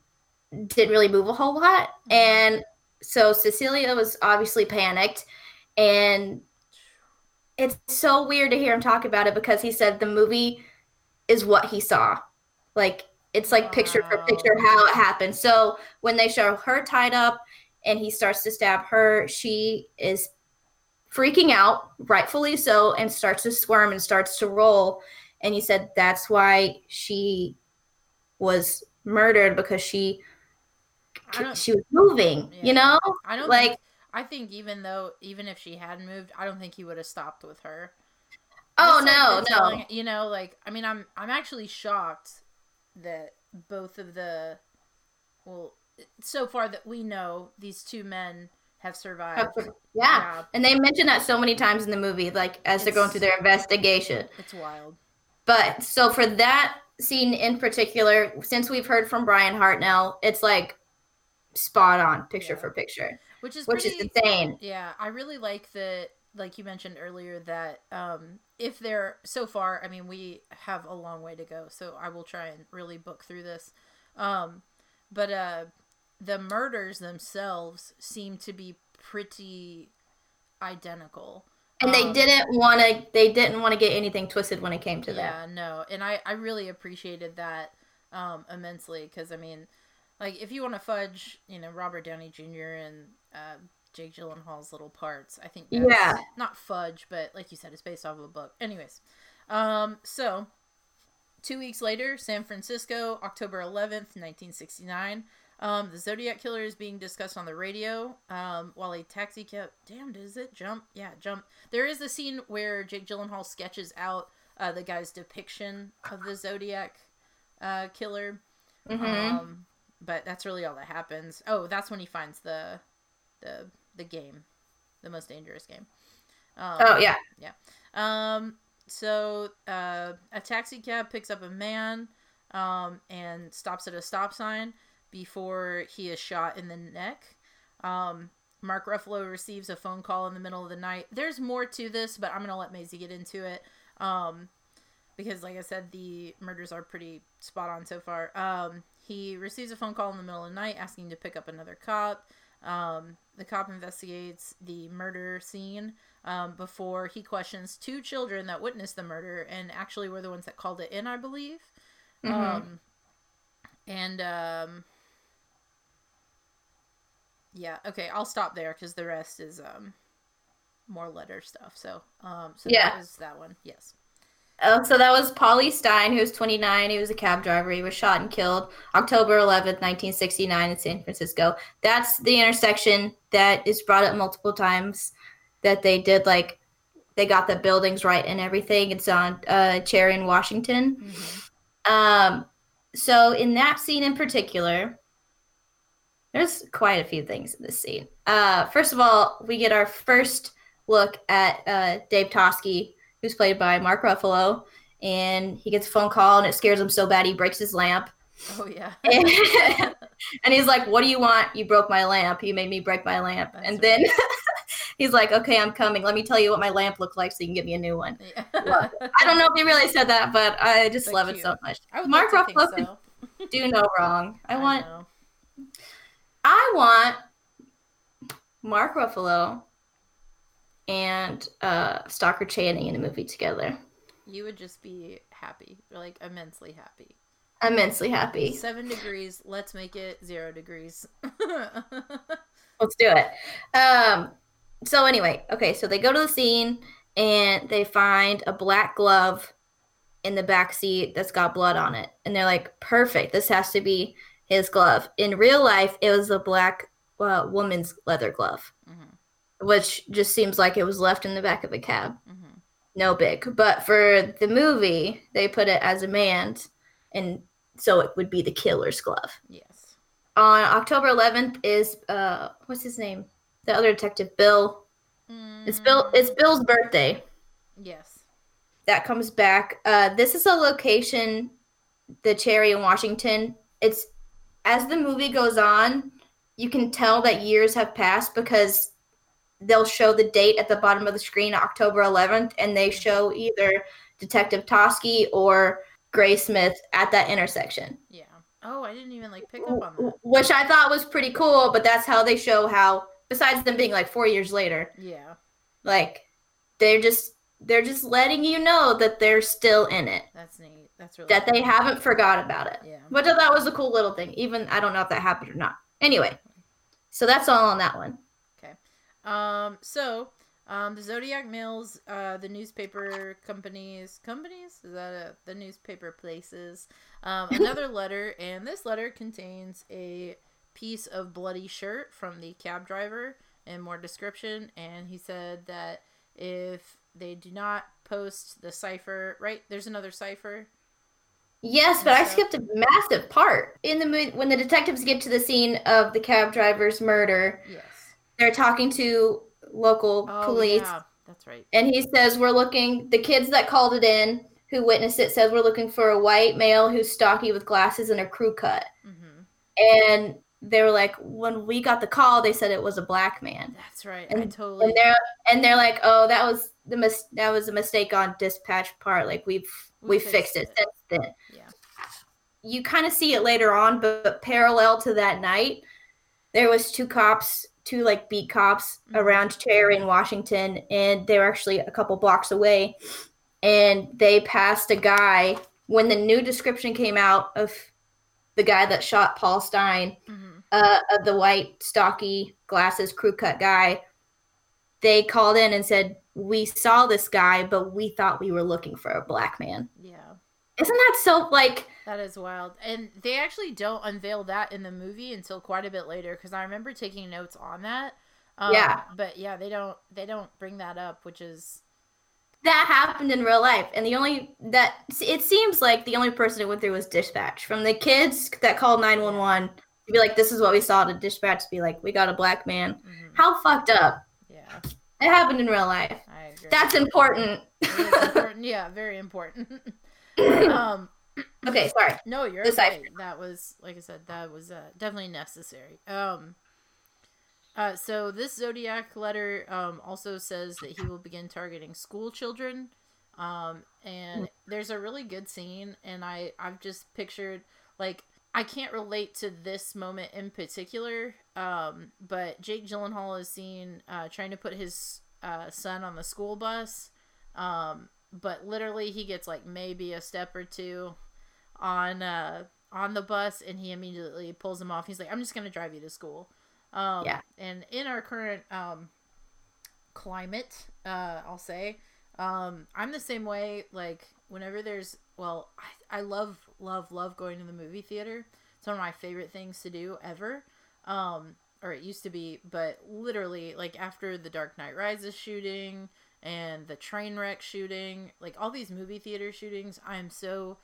didn't really move a whole lot. Mm-hmm. And so Cecilia was obviously panicked and it's so weird to hear him talk about it because he said the movie is what he saw. Like it's like picture for picture oh. how it happened. So when they show her tied up and he starts to stab her, she is freaking out, rightfully so, and starts to squirm and starts to roll. And he said that's why she was murdered because she she was moving, Yeah. you know? I don't like- Think, I think even though even if she had moved, I don't think he would have stopped with her. Oh Just, no, the no. telling- You know, like I mean, I'm I'm actually shocked that both of the well, so far that we know, these two men have survived. Yeah. And they mention that so many times in the movie, like as they're going through their investigation. it's wild. But so for that scene in particular, since we've heard from Brian Hartnell, it's like spot on, picture Yeah. for picture, Which is which pretty, is insane. Yeah, I really like that. Like you mentioned earlier, that um, if they're so far, I mean, we have a long way to go. So I will try and really book through this. Um, but uh, the murders themselves seem to be pretty identical. And they Um, didn't want to. They didn't want to get anything twisted when it came to that. Yeah, no, and I I really appreciated that um, immensely because I mean, like if you want to fudge, you know, Robert Downey Jr. and uh, Jake Gyllenhaal's little parts, I think Yeah. not fudge, but like you said, it's based off of a book. Anyways, um, so two weeks later, San Francisco, October eleventh, nineteen sixty nine. Um, the Zodiac killer is being discussed on the radio um, while a taxi cab. Damn, does it jump? Yeah, jump. There is a scene where Jake Gyllenhaal sketches out uh, the guy's depiction of the Zodiac uh, killer. Mhm. Um, but that's really all that happens. Oh, that's when he finds the the the game, the most dangerous game. Um, oh yeah. Yeah. Um, so uh, a taxi cab picks up a man um, and stops at a stop sign before he is shot in the neck. Um, Mark Ruffalo receives a phone call in the middle of the night. There's more to this, but I'm gonna let Mazie get into it um, because, like I said, the murders are pretty spot on so far. Um, he receives a phone call in the middle of the night asking to pick up another cop. Um, the cop investigates the murder scene um, before he questions two children that witnessed the murder and actually were the ones that called it in, I believe. Mhm. Um, and um, yeah, okay, I'll stop there because the rest is um, more letter stuff. So, um, so Yeah. that was that one. Yes. Oh, so that was Paulie Stine, who was 29. He was a cab driver. He was shot and killed October 11th, 1969, in San Francisco. That's the intersection that is brought up multiple times. That they did like, they got the buildings right and everything. It's on uh, Cherry in Washington. Mhm. Um, so in that scene in particular, there's quite a few things in this scene. Uh, first of all, we get our first look at uh, Dave Toschi, who's played by Mark Ruffalo, and he gets a phone call and it scares him so bad he breaks his lamp. Oh yeah. and, and he's like, "What do you want? You broke my lamp. You made me break my lamp." That's and then he's like, "Okay, I'm coming. Let me tell you what my lamp looked like, so you can get me a new one." yeah. Love I don't know if he really said that, but I just So love it so much. I Mark like Ruffalo so. do no wrong. I want know. I want Mark Ruffalo and uh Stockard Channing in a movie together. You would just be happy, like immensely happy. immensely happy. Seven degrees. Let's make it zero degrees. Let's do it. Um, so anyway, okay, so they go to the scene and they find a black glove in the back seat that's got blood on it, and they're like, "Perfect, this has to be his glove." In real life, it was a black uh, woman's leather glove. Which just seems like it was left in the back of a cab. Mhm. No big, but for the movie, they put it as a man, and so it would be the killer's glove. Yes. On October 11th is uh, what's his name? The other detective, Bill. It's Bill. Mm, It's Bill's birthday. Yes. That comes back. Uh, this is a location, the Cherry in Washington. It's as the movie goes on, you can tell that years have passed because they'll show the date at the bottom of the screen, October 11th, and they show either Detective Toschi or Graysmith at that intersection. Yeah. Oh, I didn't even like pick up on that. which I thought was pretty cool. But that's how they show how, besides them being like four years later, Yeah. like they're just they're just letting you know that they're still in it, That's neat. That's really that they haven't forgot about it. Yeah. Which I thought was a cool little thing. Even I don't know if that happened or not. Anyway, so that's all on that one. Um. So, um, the Zodiac Mills, uh, the newspaper companies, companies is that a, the newspaper places? Um, another letter, and this letter contains a piece of bloody shirt from the cab driver and more description. And he said that if they do not post the cipher, right? There's another cipher. Yes, but I skipped a massive part in the when the detectives get to the scene of the cab driver's murder. Yes. They're talking to local Oh, police. yeah, that's right. and he says we're looking the kids that called it in who witnessed it says we're looking for a white male who's stocky with glasses and a crew cut hmm and they were like when we got the call they said it was a black man That's right. I And- totally. and they're and they're like oh that was the mis- that was a mistake on dispatch part like we've We we, fixed, fixed it it. since then Yeah. you kind of see it later on but, but parallel to that night there was two cops two like beat cops Mhm. around Cherry in Washington and they were actually a couple blocks away and they passed a guy when the new description came out of the guy that shot Paul Stine hmm uh, of the white stocky glasses crew cut guy they called in and said we saw this guy but we thought we were looking for a black man Yeah. isn't that so like That is wild. And they actually don't unveil that in the movie until quite a bit later because I remember taking notes on that. Um, Yeah. But yeah, they don't they don't bring that up, which is that happened in real life and the only that it seems like the only person it went through was dispatch from the kids that called 911 to be like this is what we saw to dispatch to be like we got a black man mhm, how fucked up yeah, it happened in real life I agree. that's important important. Yeah, very important. um, okay sorry no, you're The cipher. That was like I said, that was uh, definitely necessary. Um. Uh, so this zodiac letter um, also says that he will begin targeting school children um, and there's a really good scene and i i've just pictured like i can't relate to this moment in particular um, but jake gyllenhaal is seen uh, trying to put his uh, son on the school bus um, but literally he gets like maybe a step or two on uh, on the bus and he immediately pulls him off he's like i'm just gonna drive you to school um, Yeah. and in our current um, climate uh, i'll say um, I'm the same way. Like whenever there's, well, I, I love, love, love going to the movie theater. It's one of my favorite things to do ever. Um, or it used to be, but literally, like after the Dark Knight Rises shooting and the train wreck shooting, like all these movie theater shootings, I am so,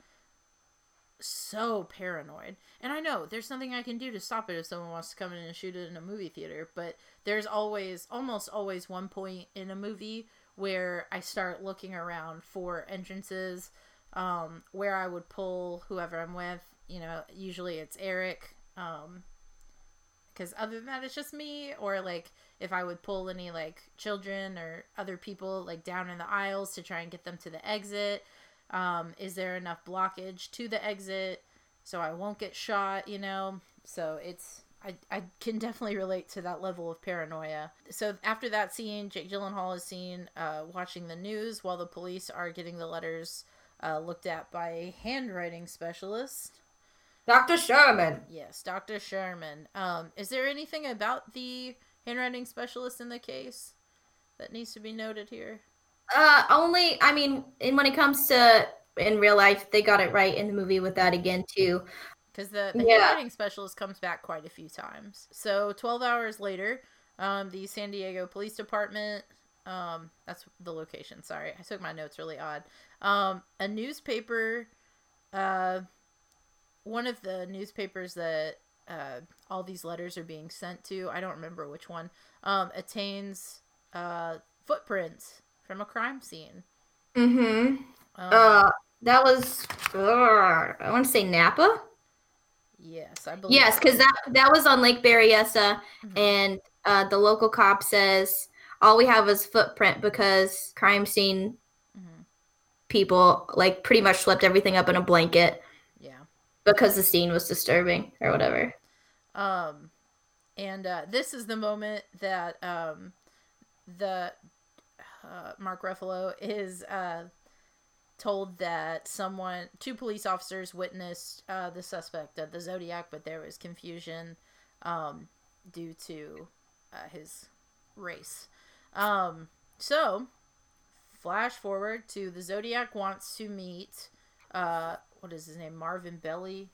so paranoid. And I know there's nothing I can do to stop it if someone wants to come in and shoot it in a movie theater, but there's always, almost always one point in a movie where I start looking around for entrances um, where I would pull whoever I'm with. You know, usually it's Eric. Um, because other than that, it's just me. Or like if I would pull any like children or other people like down in the aisles to try and get them to the exit. Um, is there enough blockage to the exit so I won't get shot? You know, so it's I, I can definitely relate to that level of paranoia. So after that scene, Jake Gyllenhaal is seen uh, watching the news while the police are getting the letters uh, looked at by a handwriting specialist. Dr. Sherman. Yes, Dr. Sherman. Um, is there anything about the handwriting specialist in the case that needs to be noted here? Uh, only I mean, and when it comes to in real life, they got it right in the movie with that again too. Because the, the Yeah. handwriting specialist comes back quite a few times. So 12 hours later, um, the San Diego Police Department, um, that's the location, sorry. I took my notes really odd. Um, a newspaper, uh, one of the newspapers that uh, all these letters are being sent to, I don't remember which one, um, attains uh, footprints from a crime scene. Mm-hmm. Um, Uh, that was I want to say Napa. yes, I believe. Yes, because that that was on Lake Berryessa, Mhm. and uh, the local cop says all we have is footprint because crime scene Mhm. people like pretty much swept everything up in a blanket. Because the scene was disturbing or whatever. Um, and uh, this is the moment that um, the uh, Mark Ruffalo is uh, told that someone, two police officers, witnessed uh, the suspect of the Zodiac, but there was confusion um, due to uh, his race. Um, so, flash forward to the Zodiac wants to meet. What is his name? Marvin Belli.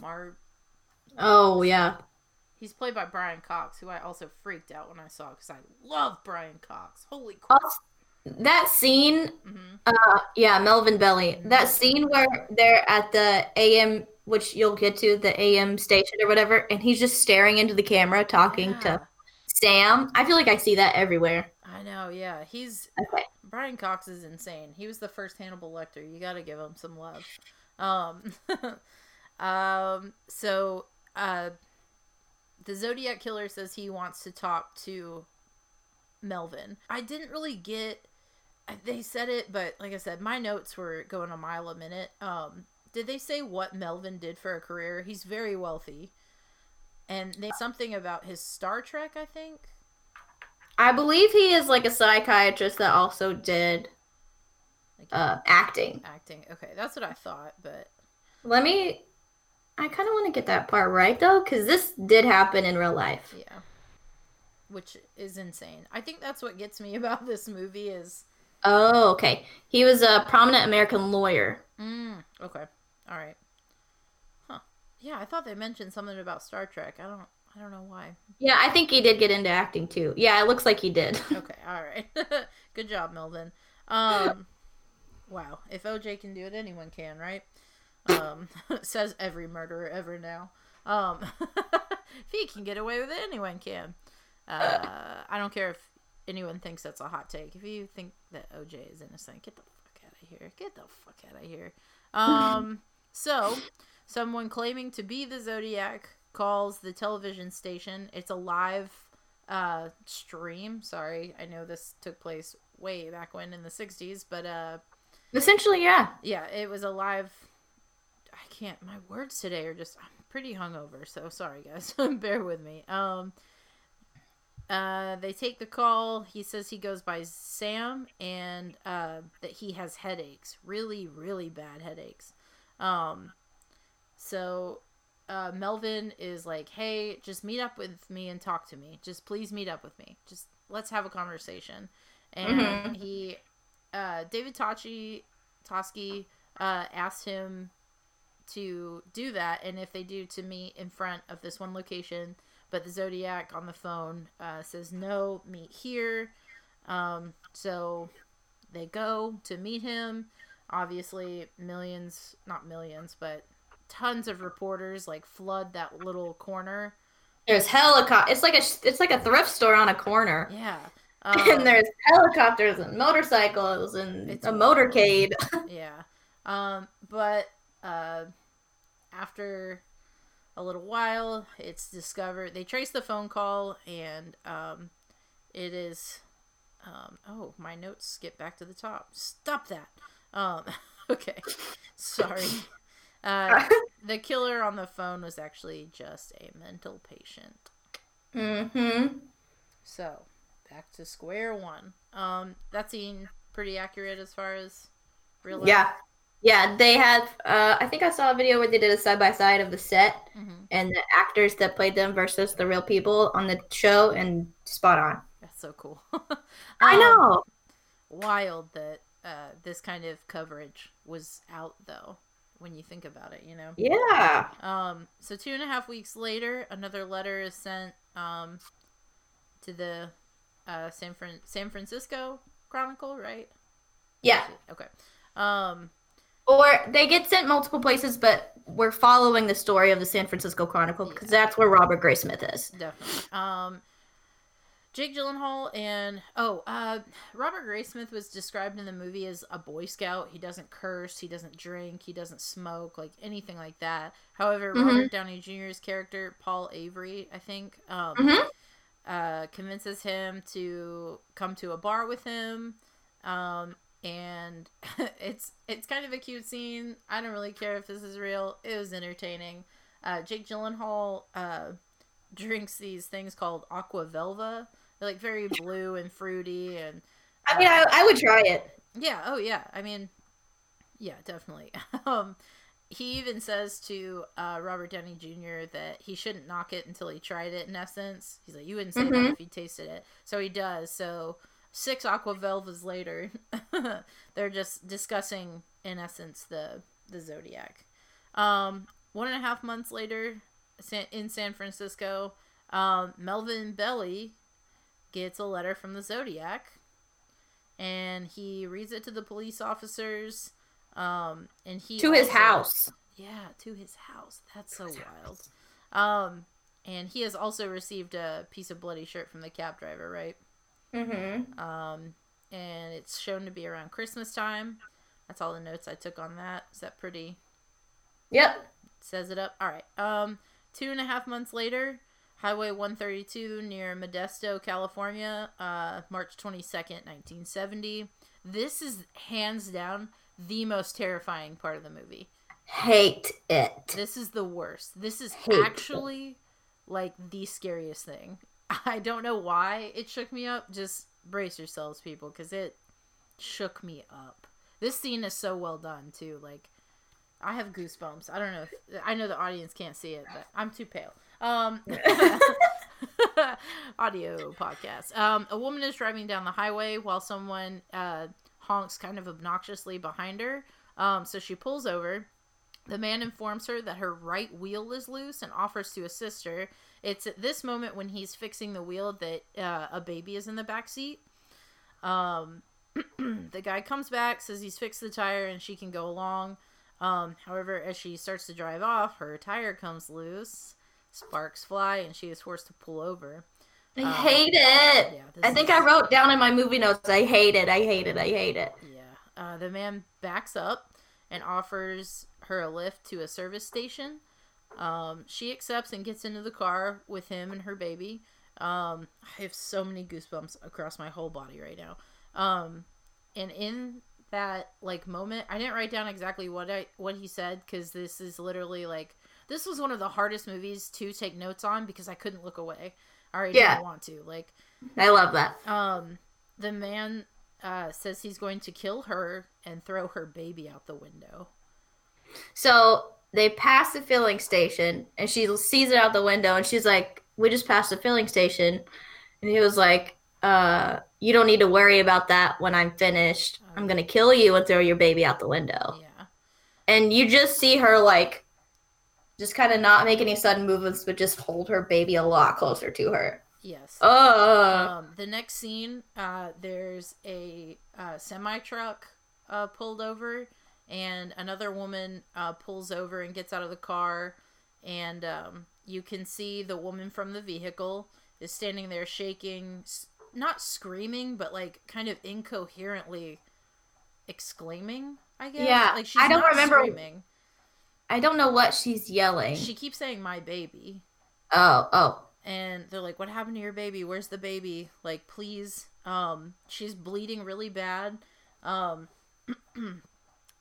Mar Oh yeah, He's played by Brian Cox, who I also freaked out when I saw because I love Brian Cox. Holy crap! That scene hmm Uh, yeah, Melvin Belli. That scene where they're at the AM, which you'll get to the AM station or whatever, and he's just staring into the camera talking to Sam. I feel like I see that everywhere. I know. Yeah, he's Okay. Brian Cox is insane. He was the first Hannibal Lecter. You got to give him some love. Um, um. So, uh, the Zodiac killer says he wants to talk to Melvin. I didn't really get. They said it, but like I said, my notes were going a mile a minute. Um, did they say what Melvin did for a career? He's very wealthy, and they something about his Star Trek. I think. I believe he is like a psychiatrist that also did Like, uh, acting. acting. Okay, that's what I thought, but Let me. I kind of want to get that part right though, because this did happen in real life. Yeah. Which is insane. I think that's what gets me about this movie is Oh, okay. He was a prominent American lawyer. mm, okay. All right. Huh. Yeah, I thought they mentioned something about Star Trek. I don't I don't know why. Yeah, I think he did get into acting too. Yeah, it looks like he did. Okay, all right. Good job, Melvin. Um wow, if OJ can do it, anyone can, right? Um says every murderer ever now. Um if he can get away with it, anyone can. Uh I don't care if anyone thinks that's a hot take. If you think that OJ is innocent, get the fuck out of here. Get the fuck out of here. Um so someone claiming to be the Zodiac calls the television station. It's a live uh stream. Sorry, I know this took place way back when in the 60s, but uh Essentially, yeah. yeah, it was a live I can't my words today are just I'm pretty hungover, so sorry guys. Bear with me. Um uh they take the call. He says he goes by Sam and uh that he has headaches. Really, really bad headaches. Um so uh, Melvin is like, "Hey, just meet up with me and talk to me. Just please meet up with me. Just let's have a conversation." And Mhm. he, uh, David Tachi, Toschi, uh, asked him to do that, and if they do, to meet in front of this one location. But the Zodiac on the phone uh, says, "No, meet here." Um, so they go to meet him. Obviously, millions, not millions, but tons of reporters like flood that little corner. There's helicopter. It's like a it's like a thrift store on a corner, Yeah. And Um, there's helicopters and motorcycles and It's a motorcade. yeah. Um, but uh, after a little while, it's discovered they trace the phone call, and um, it is. Um, oh, my notes skip back to the top. Stop that. Um, okay, sorry. Uh, the killer on the phone was actually just a mental patient. mm-hmm. So, back to square one. Um, that seemed pretty accurate as far as real life. Yeah. Yeah, they had. Uh, I think I saw a video where they did a side by side of the set Mhm. and the actors that played them versus the real people on the show, and spot on. That's so cool. I Um, know. Wild that uh, this kind of coverage was out, though, when you think about it, you know? Yeah. Um, so two and a half weeks later, another letter is sent um, to the uh, San Fran- San Francisco Chronicle, right? Yeah. Okay. Um, Or they get sent multiple places, but we're following the story of the San Francisco Chronicle because that's where Robert Graysmith is. definitely. Um, Jake Gyllenhaal and oh, uh, Robert Graysmith was described in the movie as a Boy Scout. He doesn't curse, he doesn't drink, he doesn't smoke, like anything like that. However, Mhm. Robert Downey Jr.'s character, Paul Avery, I think, um, Mhm. Uh, convinces him to come to a bar with him. Um, and it's it's kind of a cute scene. I don't really care if this is real. It was entertaining. Uh, Jake Gyllenhaal uh, drinks these things called aqua velva. They're like very blue and fruity, and I mean, I, I would try it. yeah, oh yeah. I mean, yeah, definitely. um, he even says to uh, Robert Downey Jr. that he shouldn't knock it until he tried it. In essence, he's like, you wouldn't say that Mhm. if you tasted it. So he does. So six aqua velvas later, they're just discussing, in essence, the the zodiac. Um, one and a half months later, in San Francisco, um, Melvin Belli gets a letter from the Zodiac, and he reads it to the police officers. Um, and he To his house. Yeah, to his house. That's so wild. Um, and he has also received a piece of bloody shirt from the cab driver, right? Mm-hmm. Um, and it's shown to be around Christmas time. That's all the notes I took on that. Is that pretty? Yep. Says it up. All right. Um, two and a half months later, Highway 132 near Modesto, California, uh, March 22nd, 1970. This is hands down the most terrifying part of the movie. Hate it. This is the worst. This is Hate it. actually like the scariest thing. I don't know why it shook me up. Just brace yourselves, people, because it shook me up. This scene is so well done too. Like, I have goosebumps. I don't know. If, I know the audience can't see it, but I'm too pale. Um, audio podcast. Um, a woman is driving down the highway while someone uh, honks kind of obnoxiously behind her. Um, so she pulls over. The man informs her that her right wheel is loose and offers to assist her. It's at this moment when he's fixing the wheel that uh, a baby is in the back seat. Um, the guy comes back, says he's fixed the tire and she can go along. Um, however, as she starts to drive off, her tire comes loose, sparks fly, and she is forced to pull over. I Um, hate it. Yeah, I think is- I wrote down in my movie notes. I hate it. I hate it. I hate it. Yeah. Uh, the man backs up and offers her a lift to a service station. Um, she accepts and gets into the car with him and her baby. Um, I have so many goosebumps across my whole body right now. Um, and in that like moment, I didn't write down exactly what I what he said because this is literally like this was one of the hardest movies to take notes on because I couldn't look away. I already Yeah. want to. Like I love that. um, the man uh, says he's going to kill her and throw her baby out the window. So they pass the filling station, and she sees it out the window, and she's like, "We just passed the filling station," and he was like, "Uh, you don't need to worry about that. When I'm finished, I'm gonna kill you and throw your baby out the window." Yeah, And you just see her like, just kind of not make any sudden movements, but just hold her baby a lot closer to her. yes. Oh, Um, the next scene, uh, there's a uh, semi truck uh, pulled over, and another woman uh, pulls over and gets out of the car, and um, you can see the woman from the vehicle is standing there shaking, not screaming, but like kind of incoherently exclaiming. I guess. Yeah, like she's I don't not remember- screaming. I don't know what she's yelling. She keeps saying "my baby." oh, oh, and they're like what happened to your baby? Where's the baby? Like please um she's bleeding really bad. Um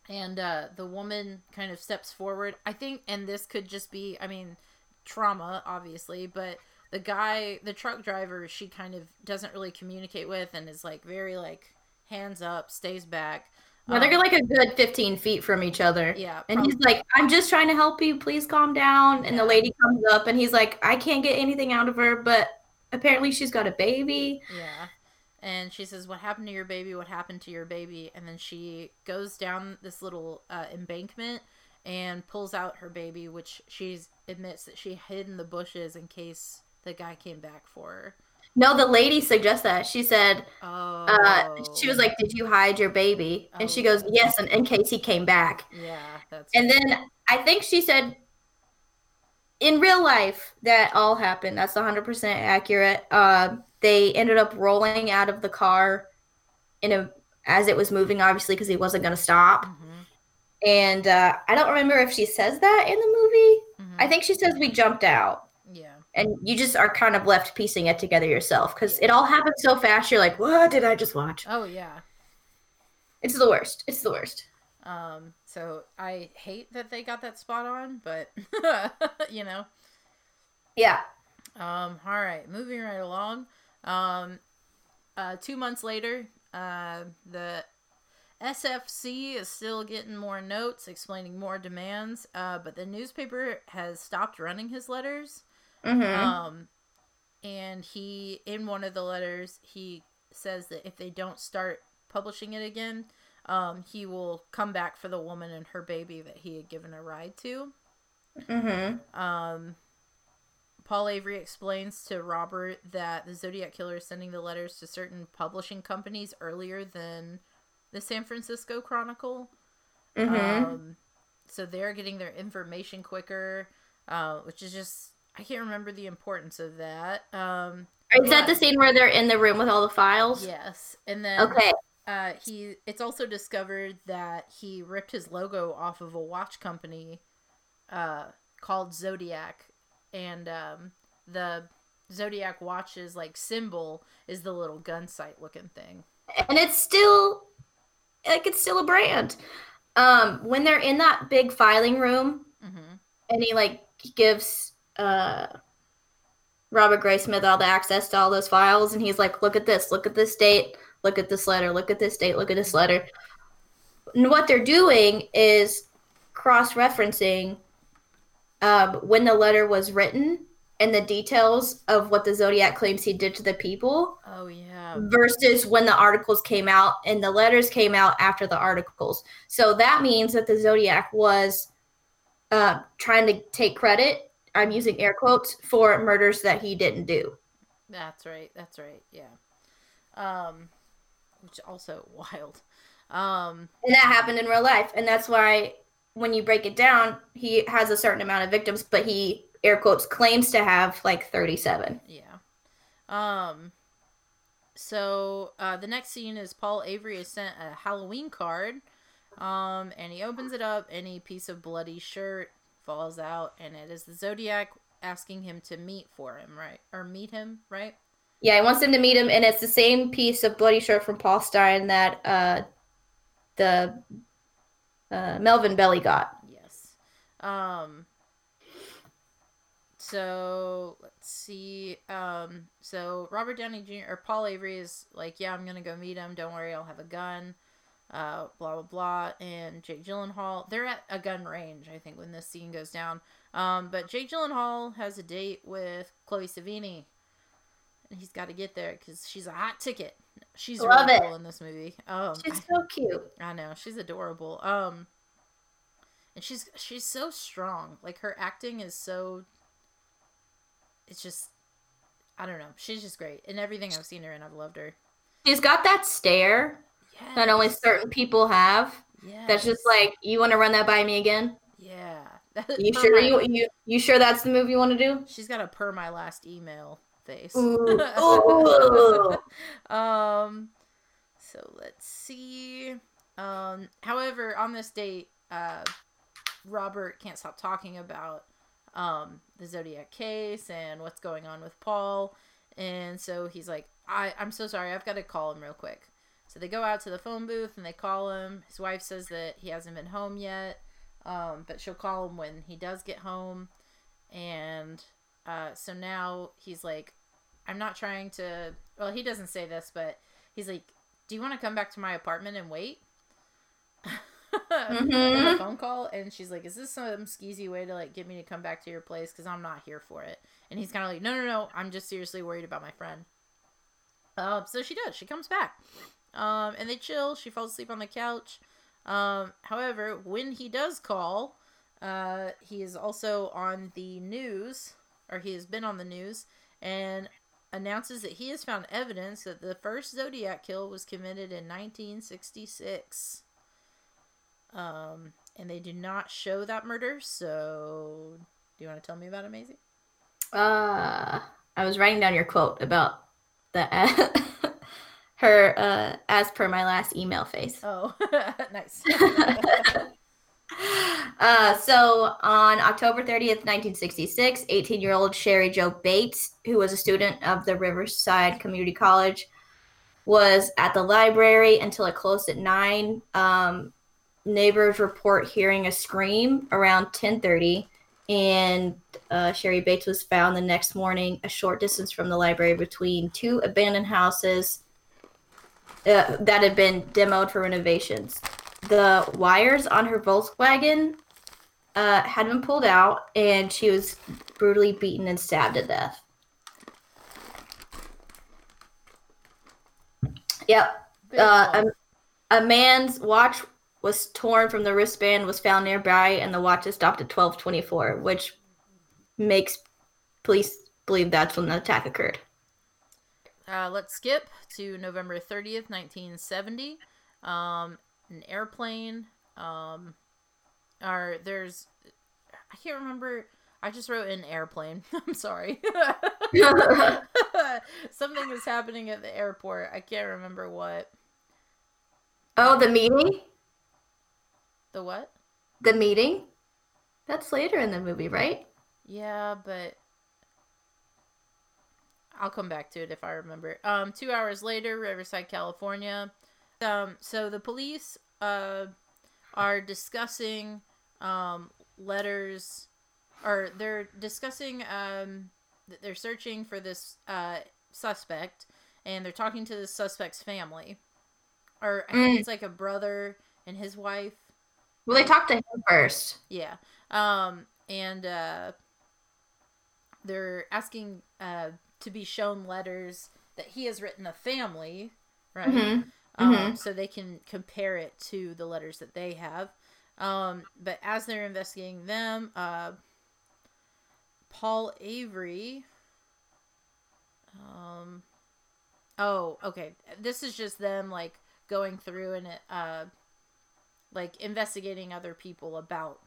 and uh the woman kind of steps forward. I think and this could just be i mean trauma obviously but the guy the truck driver she kind of doesn't really communicate with and is like very like hands up stays back Yeah, they're like a good 15 feet from each other. Yeah. And he's like, I'm just trying to help you. Please calm down. And the lady comes up and he's like, I can't get anything out of her, but apparently she's got a baby. Yeah. And she says, What happened to your baby? What happened to your baby? And then she goes down this little uh, embankment and pulls out her baby, which she admits that she hid in the bushes in case the guy came back for her. No, the lady suggests that. She said, Oh. uh, she was like, Did you hide your baby? And she Oh. goes, Yes, and in case he came back. Yeah, that's. And then I think she said, in real life, that all happened. That's 100% accurate. Uh, they ended up rolling out of the car in a as it was moving, obviously, because he wasn't going to stop. Mhm, And uh, I don't remember if she says that in the movie. mhm. I think she says we jumped out. And you just are kind of left piecing it together yourself because it all happened so fast. You're like, what did I just watch? Oh, yeah. It's the worst. It's the worst. Um, so I hate that they got that spot on, but you know. Yeah. Um, all right, moving right along. Um, uh, two months later, uh, the SFC is still getting more notes explaining more demands, uh, but the newspaper has stopped running his letters. Hmm Um, and he, in one of the letters, he says that if they don't start publishing it again, um, he will come back for the woman and her baby that he had given a ride to. hmm Um, Paul Avery explains to Robert that the Zodiac Killer is sending the letters to certain publishing companies earlier than the San Francisco Chronicle. hmm Um, so they're getting their information quicker, uh, which is just I can't remember the importance of that. Um, Is that the scene where they're in the room with all the files? yes, and then Okay. uh, he it's also discovered that he ripped his logo off of a watch company uh, called Zodiac, and um, the Zodiac watch's like symbol is the little gun sight looking thing. and it's still like it's still a brand um when they're in that big filing room hmm and he like gives uh robert graysmith all the access to all those files and he's like look at this look at this date look at this letter look at this date look at this letter and what they're doing is cross-referencing um, when the letter was written and the details of what the zodiac claims he did to the people Oh yeah, versus when the articles came out and the letters came out after the articles. So that means that the Zodiac was uh, trying to take credit. I'm using air quotes for murders that he didn't do. that's right. That's right. Yeah. Um, which also wild. Um, And that happened in real life. And that's why when you break it down, he has a certain amount of victims, but he air quotes claims to have like 37. Yeah. Um. So uh, the next scene is Paul Avery is sent a Halloween card, um, and he opens it up. Any piece of bloody shirt falls out, and it is the Zodiac asking him to meet for him, right? Or meet him, right? Yeah, he wants him to meet him, and it's the same piece of bloody shirt from Paul Stine that uh, the uh, Melvin Belli got. Yes. Um. So let's see. Um. So Robert Downey Jr. or Paul Avery is like, yeah, I'm gonna go meet him. Don't worry, I'll have a gun. Uh, blah blah blah. And Jake Gyllenhaal, they're at a gun range, I think, when this scene goes down. Um. But Jake Gyllenhaal has a date with Chloe Sevigny, and he's got to get there because she's a hot ticket. She's Love really it. cool in this movie. Um, She's so cute. I know she's adorable. Um, and she's she's so strong. Like her acting is so. It's just, I don't know. She's just great in everything I've seen her in. I've loved her. She's got that stare Yeah. that only certain people have. Yeah. That's just like, you want to run that by me again? Yeah. You sure you you you sure that's the move you want to do? She's got a per my last email face. Ooh. Ooh. um so let's see um however on this date uh robert can't stop talking about um the zodiac case and what's going on with paul and so he's like i i'm so sorry i've got to call him real quick so they go out to the phone booth and they call him his wife says that he hasn't been home yet um but she'll call him when he does get home and uh so now he's like i'm not trying to well he doesn't say this but he's like do you want to come back to my apartment and wait Mhm. phone call, and she's like, "Is this some skeezy way to like get me to come back to your place? Because I'm not here for it." And he's kind of like, "No, no, no, I'm just seriously worried about my friend." Um, so she does. She comes back, um, and they chill. She falls asleep on the couch. Um, however, when he does call, uh, he is also on the news, or he has been on the news, and announces that he has found evidence that the first Zodiac kill was committed in 1966. Um, and they do not show that murder. So, do you want to tell me about it, Mazie? Uh, I was writing down your quote about the her uh, as per my last email face. Oh, nice. Uh, so on October 30th, 1966, 18 year old Cheri Jo Bates, who was a student of the Riverside Community College, was at the library until it closed at 9. Um, neighbors report hearing a scream around 1030 and uh, Cheri Bates was found the next morning a short distance from the library between two abandoned houses uh, that had been demoed for renovations. The wires on her Volkswagen uh, had been pulled out, and she was brutally beaten and stabbed to death. Yep. Uh, a, a man's watch was torn from the wristband, was found nearby, and the watch is stopped at 1224, which makes police believe that's when the attack occurred. Uh, let's skip to November 30th, 1970. Um, an airplane. Um, or there's, I can't remember. I just wrote an airplane. I'm sorry. Something was happening at the airport. I can't remember what. oh, the meeting? The what? The meeting? That's later in the movie, right? Yeah, but I'll come back to it if I remember. Um, two hours later, Riverside, California. Um, so the police uh are discussing um letters, or they're discussing um th- they're searching for this uh suspect, and they're talking to the suspect's family, or I think Mm. it's like a brother and his wife. Well, they talked to him first. Yeah. Um, and uh, they're asking uh, to be shown letters that he has written a family, right? Mhm. Um, Mhm. so they can compare it to the letters that they have. Um, but as they're investigating them, uh, Paul Avery. Um, oh, okay. This is just them like going through and uh, like investigating other people about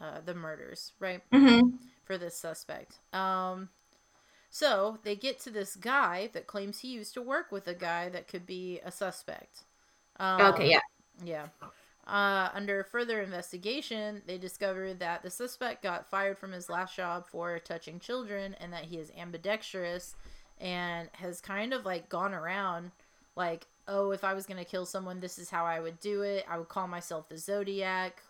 uh, the murders, right? Mm-hmm. for this suspect. Um, so they get to this guy that claims he used to work with a guy that could be a suspect. Um, Okay, yeah. Yeah. Uh, under further investigation, they discovered that the suspect got fired from his last job for touching children and that he is ambidextrous and has kind of like gone around like, oh, if I was going to kill someone, this is how I would do it. I would call myself the Zodiac,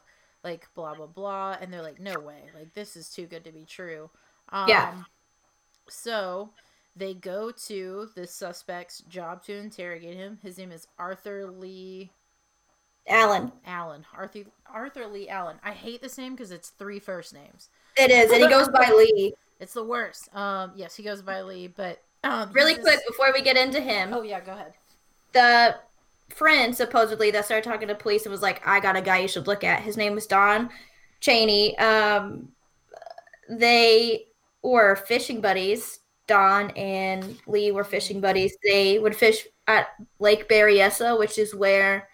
like blah, blah, blah. And they're like, no way. Like, this is too good to be true. Um, Yeah. So they go to the suspect's job to interrogate him. His name is Arthur Lee Alan. Allen. Arthur Arthur Lee Allen. I hate this name because it's three first names. It is, and he goes by Lee. It's the worst. Um, yes, he goes by Lee, but um, Really quick this- before we get into him, Oh yeah, go ahead. the friend supposedly that started talking to police and was like, "I got a guy you should look at." His name was Don Cheney. Um, they were fishing buddies. Don and Lee were fishing buddies. They would fish at Lake Berryessa, which is where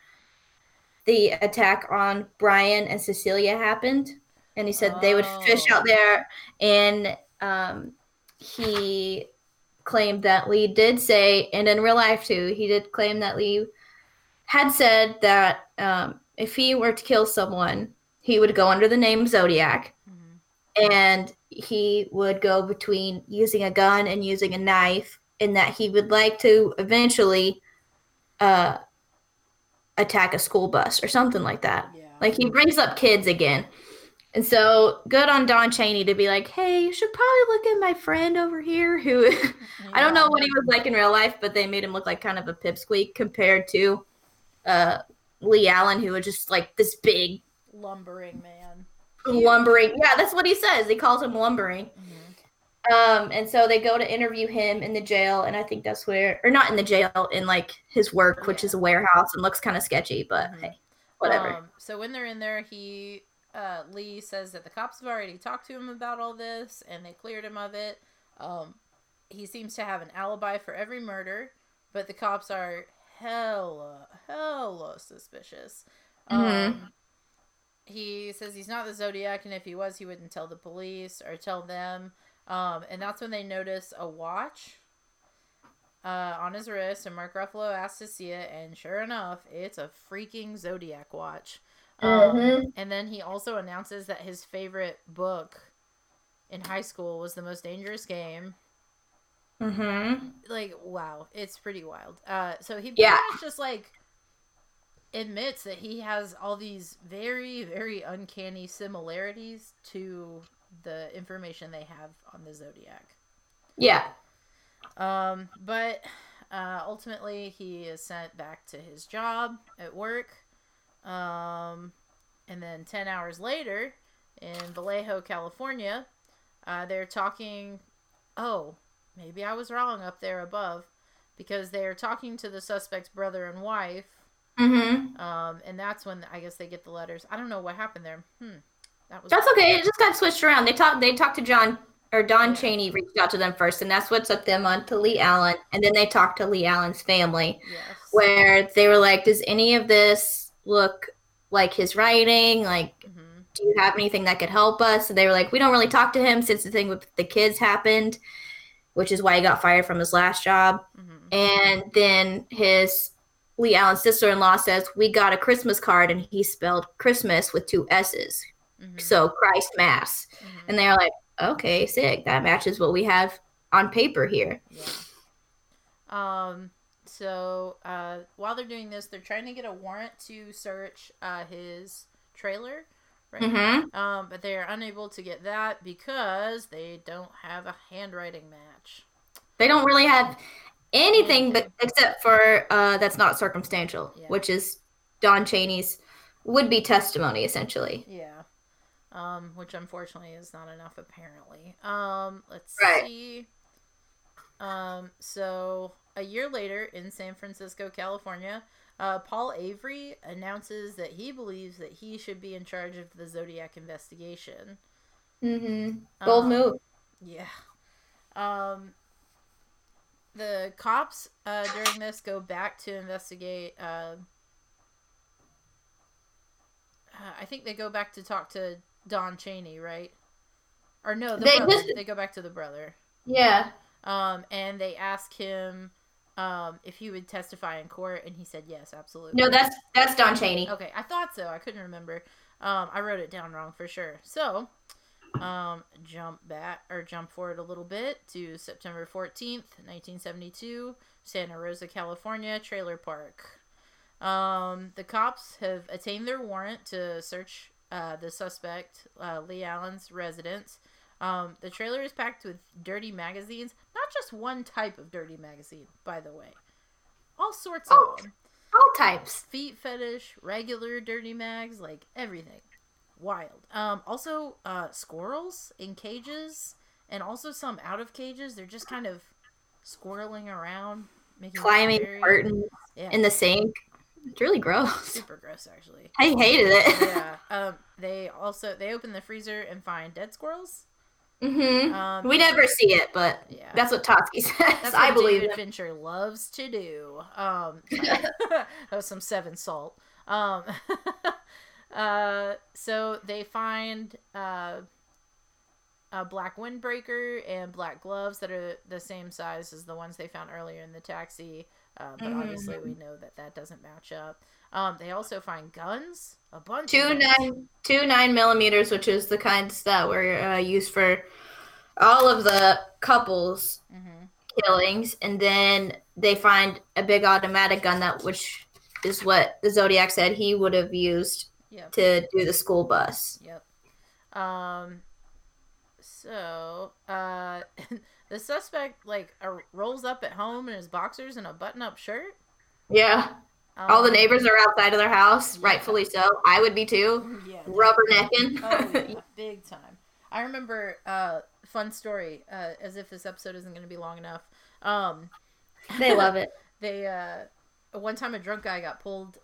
the attack on Brian and Cecilia happened. And he said they would fish Oh. out there, and um, he claimed that Lee did say, and in real life too, he did claim that Lee had said that um, if he were to kill someone, he would go under the name Zodiac, Mhm. and he would go between using a gun and using a knife, and that he would like to eventually uh, attack a school bus or something like that. Yeah. Like he brings up kids again. And so good on Don Cheney to be like, hey, you should probably look at my friend over here who I don't know what he was like in real life, but they made him look like kind of a pipsqueak compared to uh Lee Allen, who was just like this big lumbering man. Lumbering. Yeah, that's what he says. He calls him lumbering. Mm-hmm. Um, and so they go to interview him in the jail, and I think that's where, or not in the jail, in like his work, which Yeah. is a warehouse and looks kind of sketchy, but Mhm. hey, whatever. Um, so when they're in there, he uh, Lee says that the cops have already talked to him about all this, and they cleared him of it. Um, he seems to have an alibi for every murder, but the cops are hella hella suspicious. Um, Mhm. He says he's not the Zodiac, and if he was, he wouldn't tell the police or tell them. Um, and that's when they notice a watch uh, on his wrist, and Mark Ruffalo asks to see it, and sure enough, it's a freaking Zodiac watch. Um, Mhm. And then he also announces that his favorite book in high school was The Most Dangerous Game. mm-hmm. Like, wow, it's pretty wild. Uh, so he Yeah. just like admits that he has all these very, very uncanny similarities to the information they have on the Zodiac. Yeah. Um, but uh, ultimately, he is sent back to his job at work. Um, and then 10 hours later, in Vallejo, California, uh, they're talking. Oh, maybe I was wrong up there above. Because they're talking to the suspect's brother and wife. Mm-hmm. Um, and that's when I guess they get the letters. I don't know what happened there. Hmm. That was That's okay. It just got switched around. They talked. They talked to John or Don. Cheney reached out to them first, and that's what took them on to Lee Allen, and then they talked to Lee Allen's family, Yes. where they were like, "Does any of this look like his writing? Like, hmm do you have anything that could help us?" And they were like, "We don't really talk to him since the thing with the kids happened, which is why he got fired from his last job." hmm And then his Lee Allen's sister-in-law says, "We got a Christmas card, and he spelled Christmas with two S's, hmm so Christ Mass." hmm And they're like, okay, sick. That matches what we have on paper here. Yeah. Um. So uh, while they're doing this, they're trying to get a warrant to search uh, his trailer, right? Mm-hmm. Um, but they are unable to get that because they don't have a handwriting match. They don't really have anything but except for uh, that's not circumstantial, Yeah. which is Don Cheney's would be testimony essentially. Yeah. Um, which unfortunately is not enough apparently. Um, let's Right. see. Um, so a year later in San Francisco, California, uh, Paul Avery announces that he believes that he should be in charge of the Zodiac investigation. Mm-hmm. Bold Um, move. Yeah. Um, the cops uh, during this go back to investigate. Uh, I think they go back to talk to Don Cheney, right? Or no, the They brother. just- They go back to the brother. Yeah. Um, and they ask him um, if he would testify in court, and he said yes, absolutely. No, that's that's Don Cheney. Okay, I thought so. I couldn't remember. Um, I wrote it down wrong for sure. So, um, jump back or jump forward a little bit to September 14th, 1972, Santa Rosa, California, trailer park. Um, the cops have attained their warrant to search uh, the suspect, uh, Lee Allen's residence. Um, the trailer is packed with dirty magazines, not just one type of dirty magazine, by the way. All sorts Oh. of them All types. feet fetish, regular dirty mags, like everything. Wild. Um, also, uh, squirrels in cages, and also some out of cages. They're just kind of squirreling around, making Climbing curtains Yeah, in the sink. It's really gross. super gross actually. I hated it. yeah. Um, they also they open the freezer and find dead squirrels. mm-hmm. Um, we never see it, but Yeah. that's what Toschi says. That's I believe David. Fincher loves to do. Um, that was some Seven Salt. Um, uh, so they find uh, a black windbreaker and black gloves that are the same size as the ones they found earlier in the taxi. Uh, but Mhm. obviously, we know that that doesn't match up. Um, they also find guns, a bunch. two of guns. nine two nine millimeters, which is the kinds that were uh, used for all of the couples Mhm. killings, and then they find a big automatic gun that which is what the Zodiac said he would have used Yep. to do the school bus. Yep. Um. So, uh, the suspect like uh, rolls up at home in his boxers and a button-up shirt. Yeah, All the Um, neighbors are outside of their house, rightfully so. I would be too. Yeah. Rubbernecking. Oh, yeah, big time. I remember uh fun story, uh, as if this episode isn't gonna be long enough. Um they love it. they uh one time a drunk guy got pulled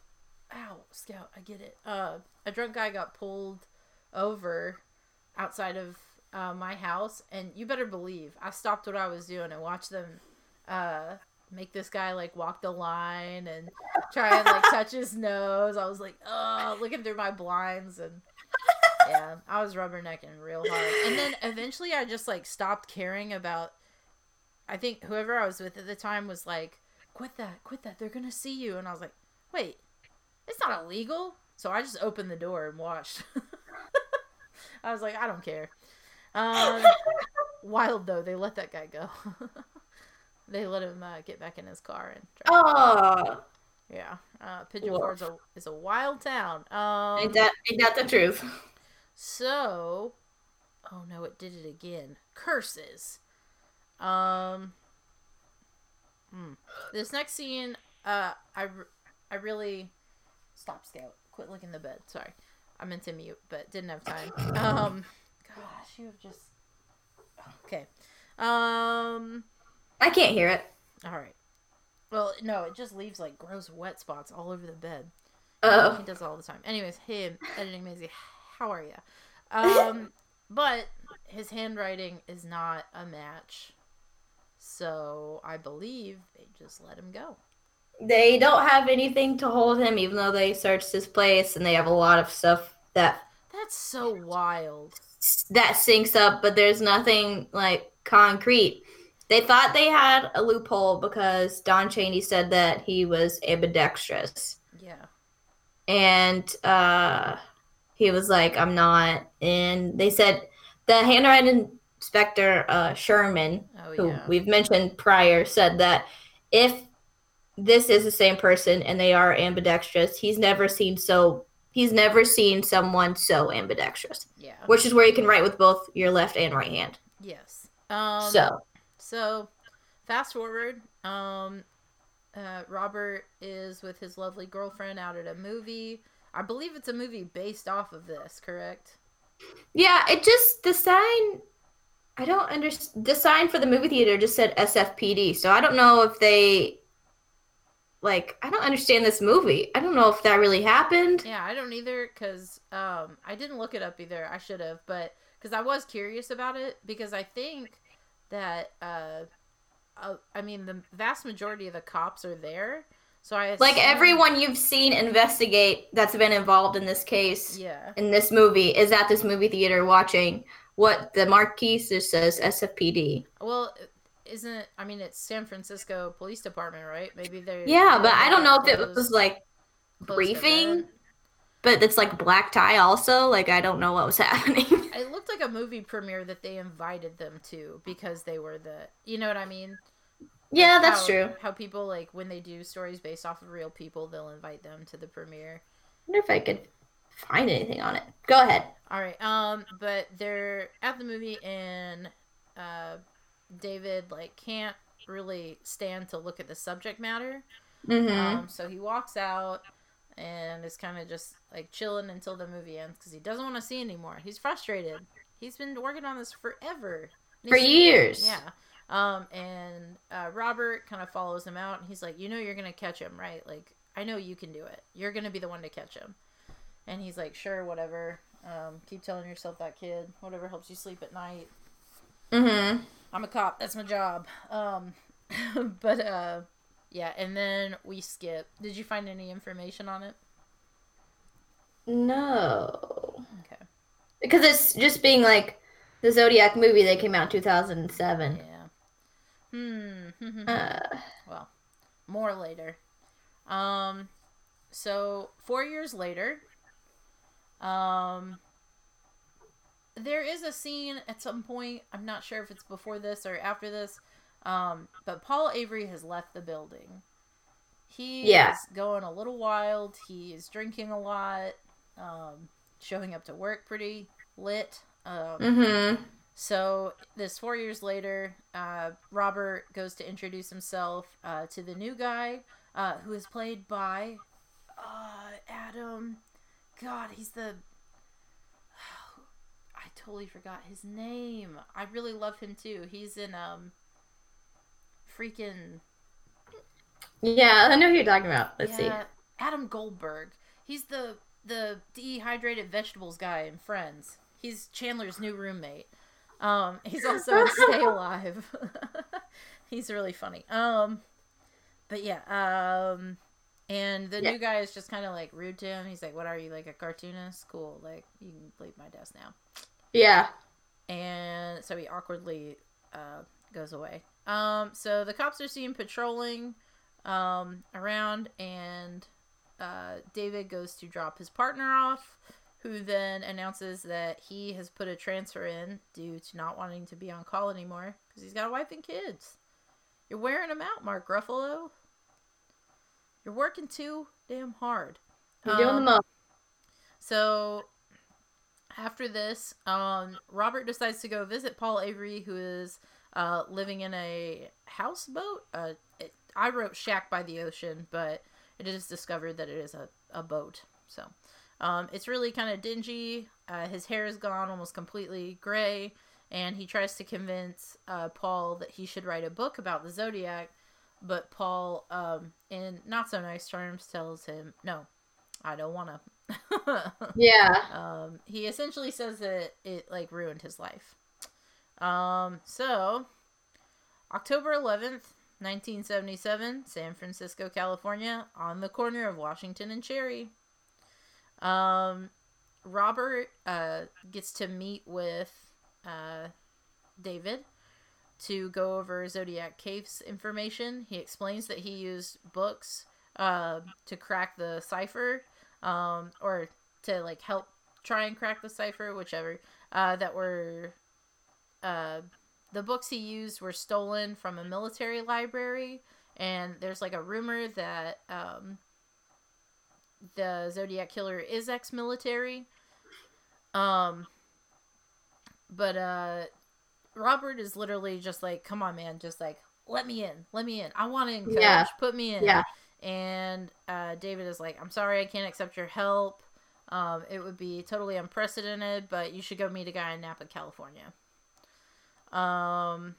ow, scout, I get it. Uh a drunk guy got pulled over outside of uh, my house and you better believe I stopped what I was doing and watched them uh make this guy like walk the line and try and like touch his nose. I was like, oh, looking through my blinds and yeah, I was rubbernecking real hard. And then eventually I just like stopped caring about I think whoever I was with at the time was like, quit that, quit that, they're gonna see you. And I was like, wait, it's not illegal. So I just opened the door and watched. I was like, I don't care. Um, wild though, they let that guy go. they let him uh, get back in his car and drive. Oh, Yeah, uh, Pigeon Woof. Forge is a, is a wild town. Um, ain't that ain't that the truth? so, oh no, it did it again. Curses. Um, hmm. this next scene, uh, I, I really stop scout. Quit licking the bed. Sorry, I meant to mute, but didn't have time. Um, gosh, you have just okay. Um, I can't hear it. all right. Well, no, it just leaves like gross wet spots all over the bed. Oh, He does it all the time. Anyways, hey, editing Mazie, how are you? Um, but his handwriting is not a match, so I believe they just let him go. They don't have anything to hold him, even though they searched his place and they have a lot of stuff that That's so wild. that syncs up, but there's nothing like concrete. They thought they had a loophole because Don Cheney said that he was ambidextrous. Yeah. And uh, he was like, I'm not. And they said the handwriting inspector, uh, Sherman, Oh who we've mentioned prior, said that if this is the same person and they are ambidextrous, he's never seen so. He's never seen someone so ambidextrous, Yeah. which is where you can write with both your left and right hand. Yes. Um, so, So, fast forward. Um, uh, Robert is with his lovely girlfriend out at a movie. I believe it's a movie based off of this, correct? yeah, it just the sign. I don't understand. The sign for the movie theater just said SFPD, so I don't know if they. Like, I don't understand this movie. I don't know if that really happened. Yeah, I don't either because um, I didn't look it up either. I should have, but because I was curious about it because I think that uh, uh, I mean the vast majority of the cops are there, so I Like everyone you've seen investigate that's been involved in this case, Yeah, in this movie, is at this movie theater watching what the marquee says SFPD. well, isn't I mean it's San Francisco Police Department, right? Maybe they're Yeah, but I don't know if it was like briefing, but it's like black tie also. Like I don't know what was happening. It looked like a movie premiere that they invited them to because they were the you know what I mean. yeah, that's how, true. How people like when they do stories based off of real people, they'll invite them to the premiere. wonder if I could find anything on it. Go ahead. All right. Um, but they're at the movie and uh, David like can't really stand to look at the subject matter. hmm Um, so he walks out and is kind of just like chilling until the movie ends because he doesn't want to see anymore. He's frustrated. He's been working on this forever. For years. Yeah. Um, and uh, Robert kind of follows him out, and he's like, "You know, you're gonna catch him, right? Like, I know you can do it. You're gonna be the one to catch him." And he's like, "Sure, whatever. Um, keep telling yourself that, kid. Whatever helps you sleep at night. hmm I'm a cop. That's my job." Um, but uh, yeah. And then we skip. Did you find any information on it? No. Okay. Because it's just being like the Zodiac movie that came out in 2007. Yeah. Hmm. Uh, well, more later. Um, so four years later, um, there is a scene at some point. I'm not sure if it's before this or after this. Um, but Paul Avery has left the building. He Yeah. is going a little wild. He is drinking a lot. Um, showing up to work pretty lit. Um, hmm so this four years later, uh, Robert goes to introduce himself uh, to the new guy. uh, who is played by uh, Adam. God, he's the. Totally forgot his name. I really love him too. He's in um. Freaking Yeah, I know who you're talking about. Let's see. yeah, Adam Goldberg. He's the the dehydrated vegetables guy in Friends. He's Chandler's new roommate. Um, he's also in Stay Alive. he's really funny. Um, but yeah. Um, and the Yeah. new guy is just kind of like rude to him. He's like, "What are you like a cartoonist? Cool. Like you can leave my desk now." Yeah. and so he awkwardly uh, goes away. Um, so the cops are seen patrolling um, around, and uh, David goes to drop his partner off, who then announces that he has put a transfer in due to not wanting to be on call anymore because he's got a wife and kids. You're wearing them out, Mark Ruffalo. You're working too damn hard. You're doing Um, the most. So after this, um, Robert decides to go visit Paul Avery, who is uh, living in a houseboat. Uh, it, I wrote shack by the ocean, but it is discovered that it is a, a boat. So um, it's really kind of dingy. Uh, his hair is gone almost completely gray, and he tries to convince uh, Paul that he should write a book about the zodiac. But Paul, um, in not so nice terms, tells him, "No, I don't want to." Yeah. um, he essentially says that it like ruined his life. Um, so October 11th, 1977, San Francisco, California, on the corner of Washington and Cherry. Um, Robert uh, gets to meet with uh, David to go over Zodiac Cave's information. He explains that he used books uh, to crack the cipher, um, or to like help try and crack the cipher, whichever. Uh, that were uh, the books he used were stolen from a military library, and there's like a rumor that um, the Zodiac killer is ex-military. Um, but uh, Robert is literally just like, "Come on, man, just like let me in, let me in. I want in, coach. Yeah. Put me in." Yeah. And uh, David is like, "I'm sorry, I can't accept your help. Um, it would be totally unprecedented, but you should go meet a guy in Napa, California." Um,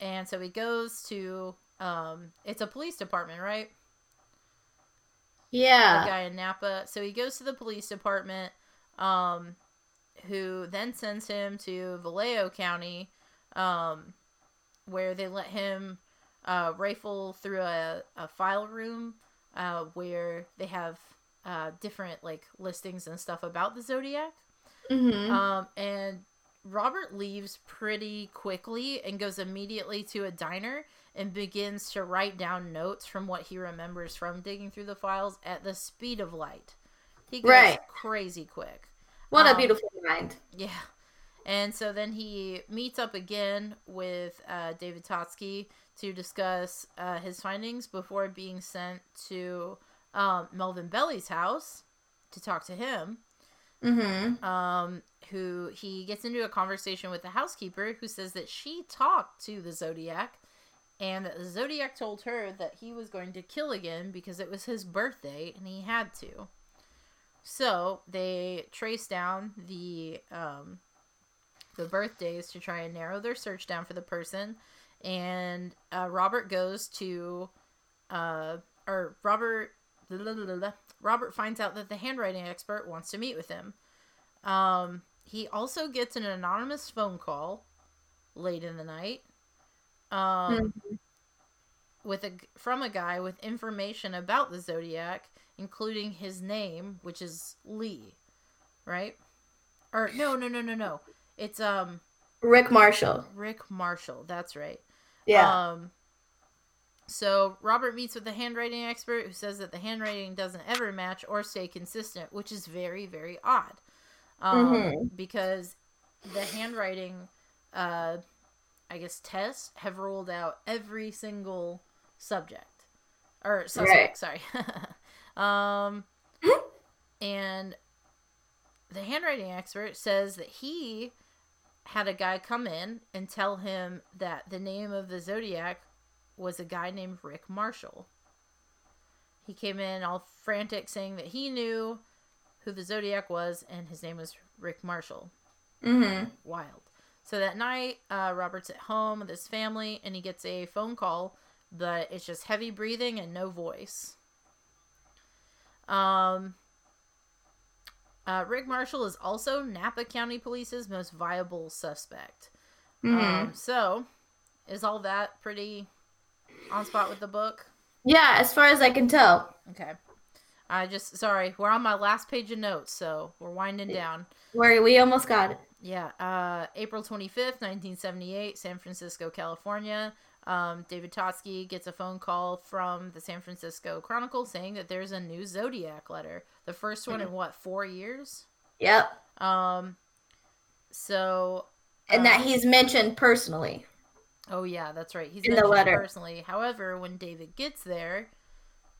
and so he goes to um, it's a police department, right? the Yeah. guy in Napa. So he goes to the police department, um, who then sends him to Vallejo County, um, where they let him uh, rifle through a, a file room uh, where they have uh, different like listings and stuff about the Zodiac. Mm-hmm. Um, and Robert leaves pretty quickly and goes immediately to a diner and begins to write down notes from what he remembers from digging through the files at the speed of light. He goes Right. crazy quick. what a um, beautiful mind. Yeah. And so then he meets up again with uh, David Toschi to discuss uh, his findings before being sent to um, Melvin Belli's house to talk to him Mm-hmm. um, who he gets into a conversation with the housekeeper who says that she talked to the Zodiac and that the Zodiac told her that he was going to kill again because it was his birthday and he had to. So they trace down the um, the birthdays to try and narrow their search down for the person, and uh, Robert goes to, uh, or Robert, Robert finds out that the handwriting expert wants to meet with him. Um, he also gets an anonymous phone call late in the night, um, with a from a guy with information about the Zodiac, including his name, which is Lee, right? Or no, no, no, no, no. It's um Rick Marshall. Rick Marshall. That's right. Yeah. Um, so Robert meets with the handwriting expert who says that the handwriting doesn't ever match or stay consistent, which is very, very odd. Um, Mhm. Because the handwriting, uh, I guess, tests have ruled out every single subject or suspect. Sorry. um, and the handwriting expert says that he had a guy come in and tell him that the name of the zodiac was a guy named Rick Marshall. he came in all frantic saying that he knew who the Zodiac was and his name was Rick Marshall. Mm-hmm. Wild. So that night, uh, Robert's at home with his family and he gets a phone call, but it's just heavy breathing and no voice. Um, uh, Rick Marshall is also Napa County Police's most viable suspect. Mm-hmm. Um, so, is all that pretty on spot with the book? yeah, as far as I can tell. Okay. I just sorry, we're on my last page of notes, so we're winding down. Where we almost got it. Yeah, uh, April 25th, 1978, San Francisco, California. Um, David Toschi gets a phone call from the San Francisco Chronicle saying that there's a new Zodiac letter. The first one in what, four years? Yep. Um, so, And uh, that he's mentioned personally. Oh yeah, that's right. He's In the letter. personally. However, when David gets there,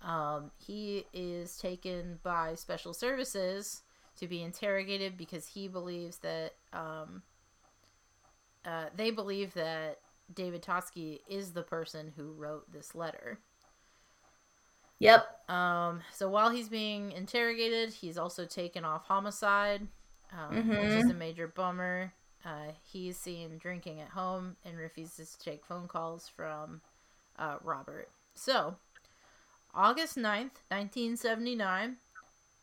um, he is taken by special services to be interrogated because he believes that um, uh, they believe that David Toschi is the person who wrote this letter. Yep. Um, so while he's being interrogated, he's also taken off homicide, um, which is Mhm. a major bummer. Uh, he's seen drinking at home and refuses to take phone calls from uh, Robert. So, August 9th, 1979,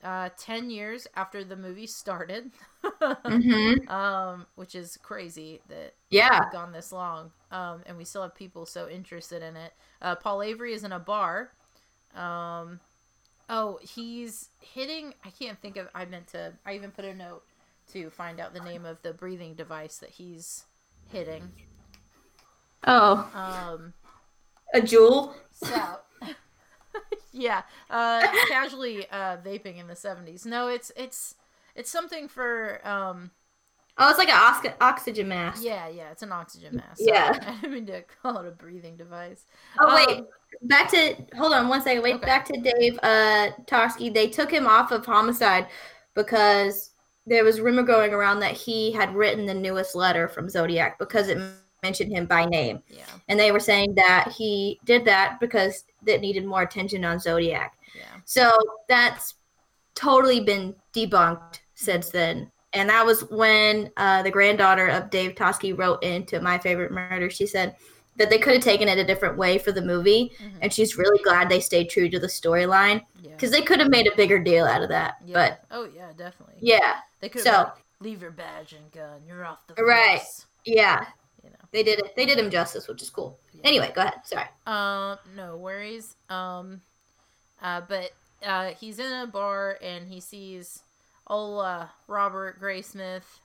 uh, 10 years after the movie started, Mm-hmm. um, which is crazy that Yeah. it's gone this long, um, and we still have people so interested in it. Uh, Paul Avery is in a bar. Um, oh, he's hitting. I can't think of. I meant to. I even put a note to find out the name of the breathing device that he's hitting. Oh, Um, a Juul. so. Yeah, uh, casually uh, vaping in the seventies. No, it's it's it's something for um, Oh, it's like an ox- oxygen mask. yeah, yeah, it's an oxygen mask. Yeah. I didn't mean to call it a breathing device. Oh wait, Um, back to hold on one second. Wait, Okay. back to Dave uh Toschi. They took him off of homicide because there was rumor going around that he had written the newest letter from Zodiac because it mentioned him by name, Yeah, and they were saying that he did that because it needed more attention on Zodiac. yeah. So that's totally been debunked since then. And that was when uh, the granddaughter of Dave Toschi wrote into My Favorite Murder. She said that they could have taken it a different way for the movie. Mhm. And she's really glad they stayed true to the storyline Yeah. because they could have made a bigger deal out of that. yeah. But oh yeah, definitely. yeah, They could so- have like, leave your badge and gun. You're off the Right. force," yeah. They did it. They did him justice, which is cool. Anyway, go ahead. Sorry. Um, no worries. Um, uh, but uh, he's in a bar and he sees old uh, Robert Graysmith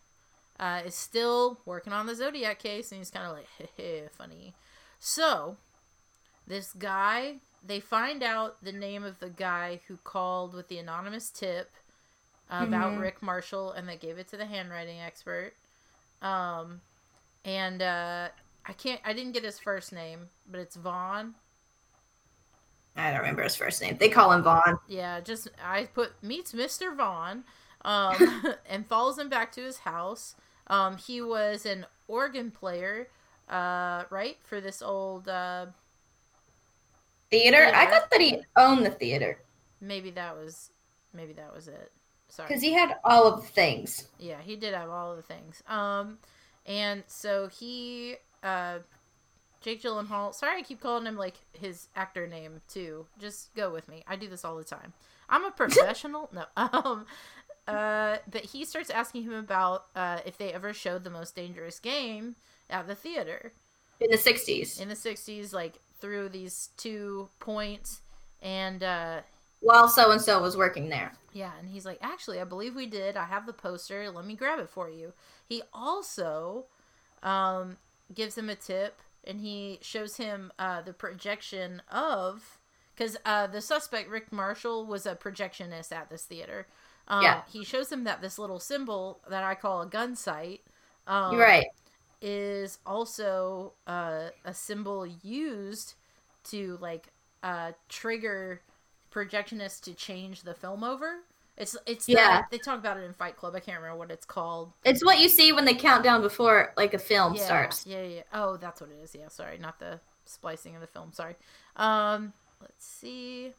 uh, is still working on the Zodiac case, and he's kind of like, heh, funny. So, this guy, they find out the name of the guy who called with the anonymous tip about Mhm. Rick Marshall, and they gave it to the handwriting expert. Um, and uh, I can't, I didn't get his first name, but it's Vaughn. I don't remember his first name. They call him Vaughn. Yeah, just I put meets Mr. Vaughn, um, and follows him back to his house. Um, he was an organ player, uh, right for this old. Uh, Theater? I thought that he owned the theater maybe that was, maybe that was it. Sorry. because he had all of the things. Yeah, he did have all of the things. Um, and so he, uh, Jake Gyllenhaal. Sorry, I keep calling him like his actor name too. Just go with me. I do this all the time. I'm a professional. no. Um. Uh. But he starts asking him about uh if they ever showed the most dangerous game at the theater In the 60s. in the '60s, like through these two points, and uh while so and so was working there. Yeah, and he's like, actually, I believe we did. I have the poster. Let me grab it for you. He also um, gives him a tip, and he shows him uh, the projection of because uh, the suspect Rick Marshall was a projectionist at this theater. Um, Yeah. He shows him that this little symbol that I call a gun sight. Um, You're right. is also uh, a symbol used to like uh, trigger projectionists to change the film over. It's it's the- Yeah. they talk about it in Fight Club. I can't remember what it's called. It's what you see when they count down before like a film yeah, starts. Yeah, yeah. Oh, that's what it is. Yeah, sorry, not the splicing of the film. Sorry. Um, let's see.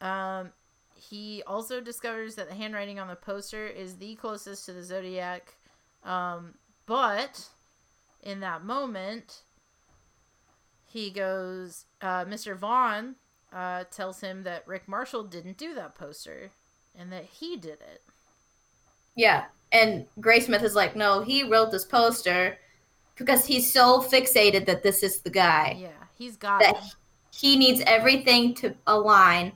Um, he also discovers that the handwriting on the poster is the closest to the zodiac. Um, but in that moment, he goes, uh, Mr. Vaughn uh, tells him that Rick Marshall didn't do that poster and that he did it. Yeah. And Graysmith is like, no, he wrote this poster because he's so fixated that this is the guy. Yeah, he's got that it. he needs everything to align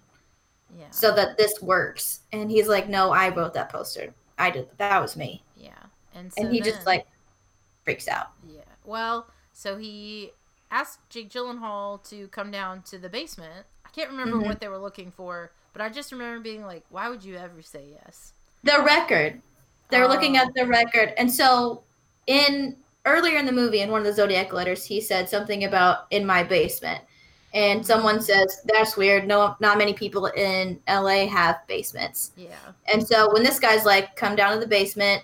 Yeah. so that this works. And he's like, no, I wrote that poster. I did. That was me. Yeah. And so And he then- just like freaks out. Yeah. Well, so he asked Jake Gyllenhaal to come down to the basement. I can't remember Mhm. what they were looking for, but I just remember being like, "Why would you ever say yes?" The record. They're um, looking Oh. at the record. And so in earlier in the movie in one of the Zodiac letters, he said something about in my basement. And someone says, That's weird. No not many people in LA have basements. Yeah. And so when this guy's like, Come down to the basement,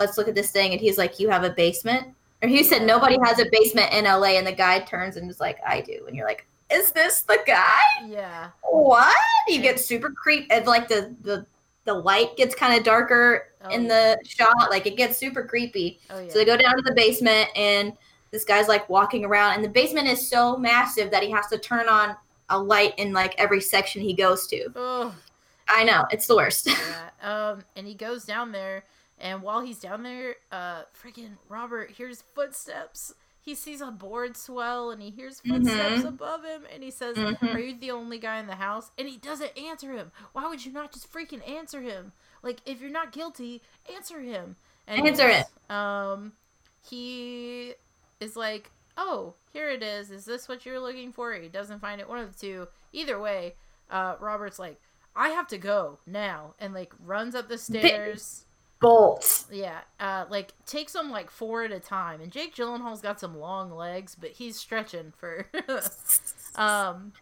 let's look at this thing, and he's like, You have a basement? Or he said nobody has a basement in LA, and the guy turns and is like, I do. And you're like, Is this the guy? Yeah. What? You get super creep and like the the the light gets kind of darker Oh, in yeah. the shot, like it gets super creepy. Oh yeah. So they go down to the basement and this guy's like walking around and the basement is so massive that he has to turn on a light in like every section he goes to. oh I know, it's the worst. yeah. Um, and he goes down there, and while he's down there, uh, freaking Robert hears footsteps. He sees a board swell, and he hears footsteps Mhm. above him, and he says, Mhm. "Are you the only guy in the house?" And he doesn't answer him. Why would you not just freaking answer him? Like, if you're not guilty, answer him. And Answer it. Um, he is like, "Oh, here it is. Is this what you're looking for?" He doesn't find it. One of the two. Either way, uh, Robert's like, "I have to go now," and like runs up the stairs. Bolts. Yeah, uh, like takes them like four at a time. And Jake Gyllenhaal's got some long legs, but he's stretching for. um,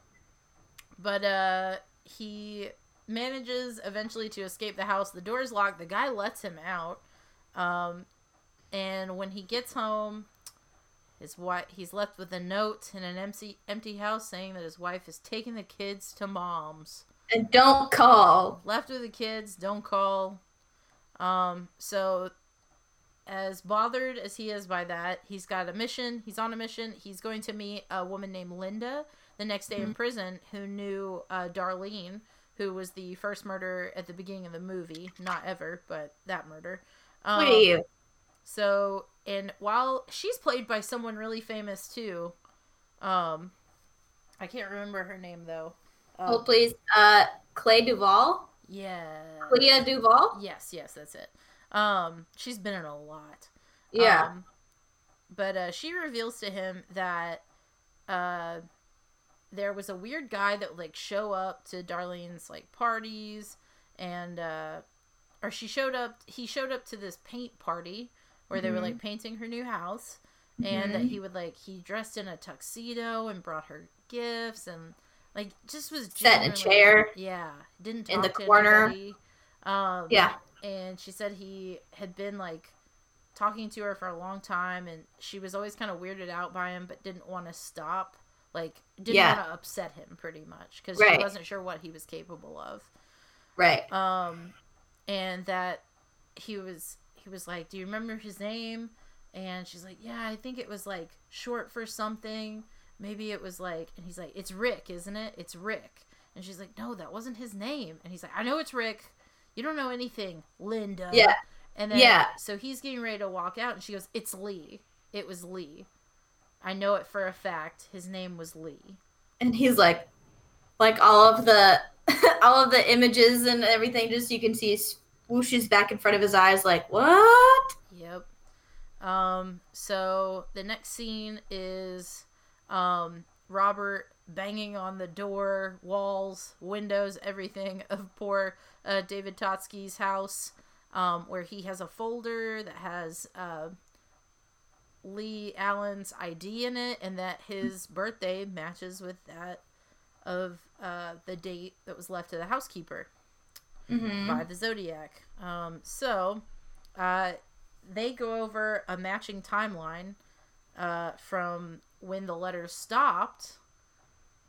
but uh, he manages eventually to escape the house. The door's locked. The guy lets him out. Um, and when he gets home, his wife he's left with a note in an empty empty house saying that his wife is taking the kids to mom's and don't call. left with the kids don't call um so as bothered as he is by that he's got a mission he's on a mission he's going to meet a woman named linda the next day in prison who knew uh, darlene who was the first murder at the beginning of the movie not ever but that murder um, What are you? so and while she's played by someone really famous too um i can't remember her name though uh, Hold please. Uh Clea DuVall? Yeah Clea DuVall? Yes, yes, that's it. Um, she's been in a lot. Yeah. Um, but uh, she reveals to him that uh, there was a weird guy that would like show up to Darlene's like parties, and uh, or she showed up. He showed up to this paint party where they were Mhm. like painting her new house, and that Mhm. he would like he dressed in a tuxedo and brought her gifts and like just was Sat in a chair. Yeah, didn't in the talk to corner. Um, yeah. and she said he had been like talking to her for a long time and she was always kind of weirded out by him but didn't want to stop like didn't Yeah. want to upset him pretty much because Right. she wasn't sure what he was capable of Right. um and that he was he was like do you remember his name and she's like yeah i think it was like short for something maybe it was like and he's like it's rick isn't it? It's rick. And she's like no that wasn't his name. And he's like i know it's rick. You don't know anything linda. Yeah. and then Yeah. so he's getting ready to walk out and she goes it's lee. It was lee. I know it for a fact. His name was lee. And he's like like all of the all of the images and everything just you can see swooshes back in front of his eyes like what? Yep. Um, so the next scene is um, Robert banging on the door, walls, windows, everything of poor uh, David Toschi's house, um, where he has a folder that has uh, Lee Allen's ID in it, and that his birthday matches with that of uh, the date that was left to the housekeeper mm-hmm. by the zodiac. Um, so uh, they go over a matching timeline uh, from when the letters stopped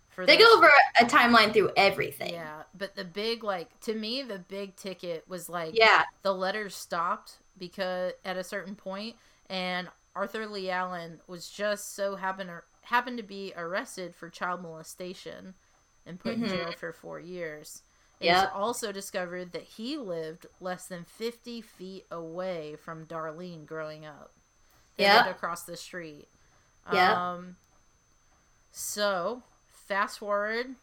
For They go over a timeline through everything. Yeah, but the big like to me the big ticket was like Yeah. the letters stopped because at a certain point and Arthur Lee Allen was just so happened happened to be arrested for child molestation and put in Mhm. jail for 4 years. It Yep. was also discovered that he lived less than 50 feet away from Darlene growing up. Yep. across the street. Yep. Um so, fast forward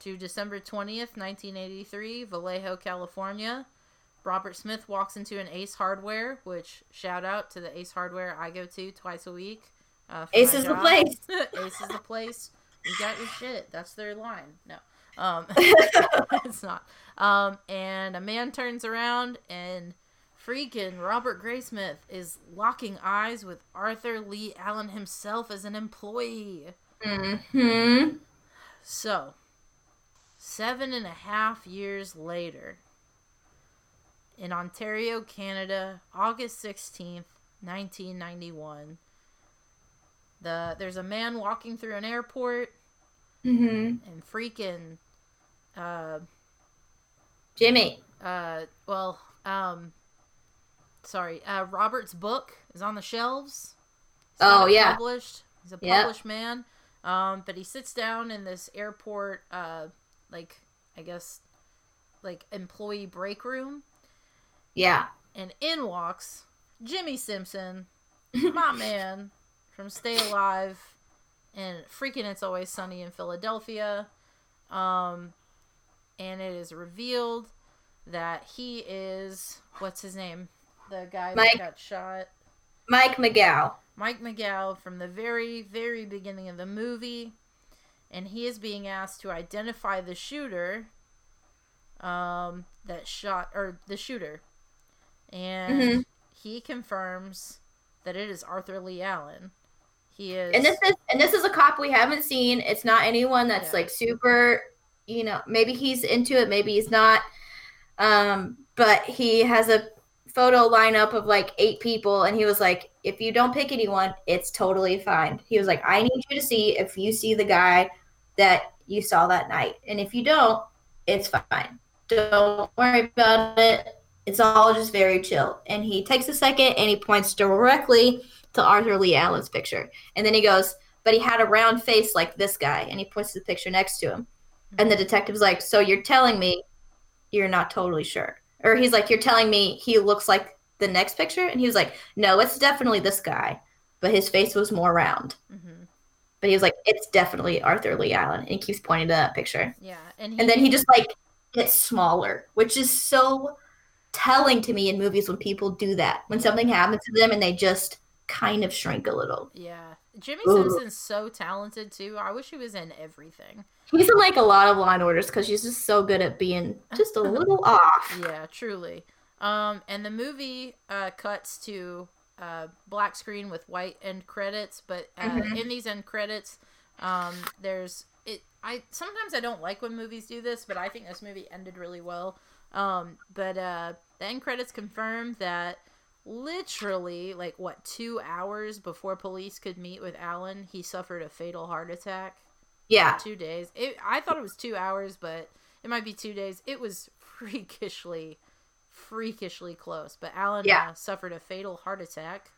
to December 20th, 1983, Vallejo, California. Robert Smith walks into an Ace Hardware, which shout out to the Ace Hardware I go to twice a week. Uh, Ace is the place. Ace is the place. You got your shit. That's their line. No. Um, it's not. Um, and a man turns around and freaking Robert Graysmith is locking eyes with Arthur Lee Allen himself as an employee. hmm So, seven and a half years later, in Ontario, Canada, August 16th, 1991, the, there's a man walking through an airport hmm and freaking, uh, Jimmy. uh, well, um, sorry, uh, Robert's book is on the shelves. He's Oh, yeah. Published. He's a Yep. published man. Um, but he sits down in this airport, uh, like, I guess, like employee break room, Yeah. and in walks Jimmy Simpson, my man from Stay Alive, and freaking It's Always Sunny in Philadelphia. Um, and it is revealed that he is what's his name, the guy Mike. that got shot. Mike Mageau. Mike Mageau from the very, very beginning of the movie, and he is being asked to identify the shooter um, that shot, or the shooter. And Mhm. he confirms that it is Arthur Lee Allen. He is. And this is and this is a cop we haven't seen. It's not anyone that's Yeah. like super, you know, maybe he's into it, maybe he's not. Um, but he has a photo lineup of like eight people and he was like, if you don't pick anyone, it's totally fine. He was like, I need you to see if you see the guy that you saw that night. And if you don't, it's fine. Don't worry about it. It's all just very chill. And he takes a second and he points directly to Arthur Lee Allen's picture. And then he goes, but he had a round face like this guy. And he puts the picture next to him. And the detective's like, so you're telling me you're not totally sure? Or he's like, you're telling me he looks like the next picture? And he was like, no, it's definitely this guy. But his face was more round. Mhm. But he was like, it's definitely Arthur Lee Allen. And he keeps pointing to that picture. Yeah, and he, And then he just like gets smaller, which is so telling to me in movies when people do that. When something happens to them and they just kind of shrink a little. yeah, Jimmy Ooh. Simpson's so talented too. I wish he was in everything. He's in like a lot of line orders because he's just so good at being just a little off. Yeah, truly. Um, and the movie uh, cuts to uh, black screen with white end credits, but uh, Mhm. in these end credits, um, there's it. I sometimes I don't like when movies do this, but I think this movie ended really well. Um, but uh, the end credits confirm that literally, like what two hours before police could meet with Allen, he suffered a fatal heart attack Yeah. two days. It, I thought it was two hours, but it might be two days. It was freakishly, freakishly close. But Allen Yeah. uh, suffered a fatal heart attack.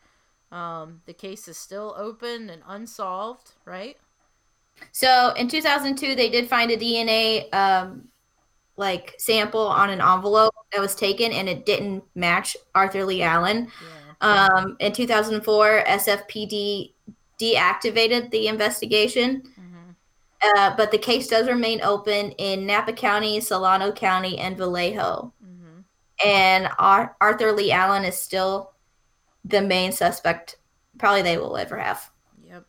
Um, the case is still open and unsolved, right? So in 2002, they did find a DNA um, like sample on an envelope that was taken, and it didn't match Arthur Lee Allen. Yeah. Um, in 2004, SFPD deactivated the investigation. hmm Uh, but the case does remain open in Napa County, Solano County, and Vallejo. hmm And Ar- Arthur Lee Allen is still the main suspect, probably they will ever have. Yep.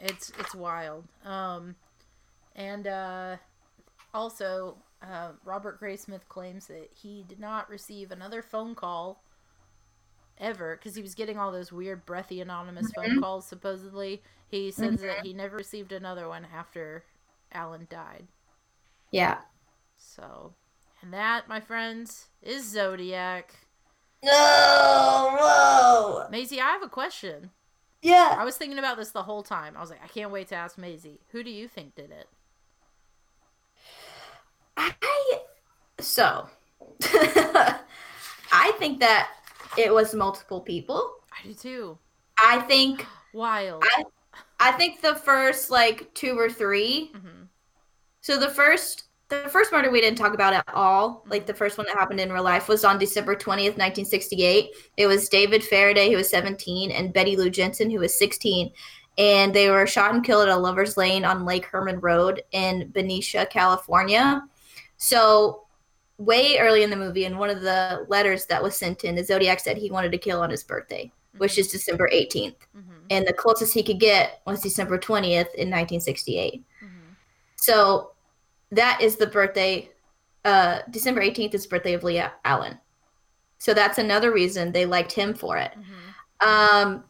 It's it's wild. Um, and uh, also, uh, Robert Graysmith claims that he did not receive another phone call ever because he was getting all those weird, breathy, anonymous phone calls. Supposedly, he says that he never received another one after Allen died. Yeah. So, and that, my friends, is Zodiac. No, no. Mazie, I have a question. Yeah. I was thinking about this the whole time. I was like, I can't wait to ask Mazie. Who do you think did it? I so I think that it was multiple people. I do too. I think Wild. I I think the first like two or 3 hmm So the first the first murder we didn't talk about at all, like the first one that happened in real life, was on December twentieth, nineteen sixty eight. It was David Faraday who was seventeen and Betty Lou Jensen who was sixteen, and they were shot and killed at a lovers lane on Lake Herman Road in Benicia, California. So way early in the movie, in one of the letters that was sent in, the Zodiac said he wanted to kill on his birthday, which is December eighteenth, hmm and the closest he could get was December twentieth in nineteen sixty eight. hmm So that is the birthday. Uh, December 18th is the birthday of Leah Allen. So that's another reason they liked him for it. hmm Um,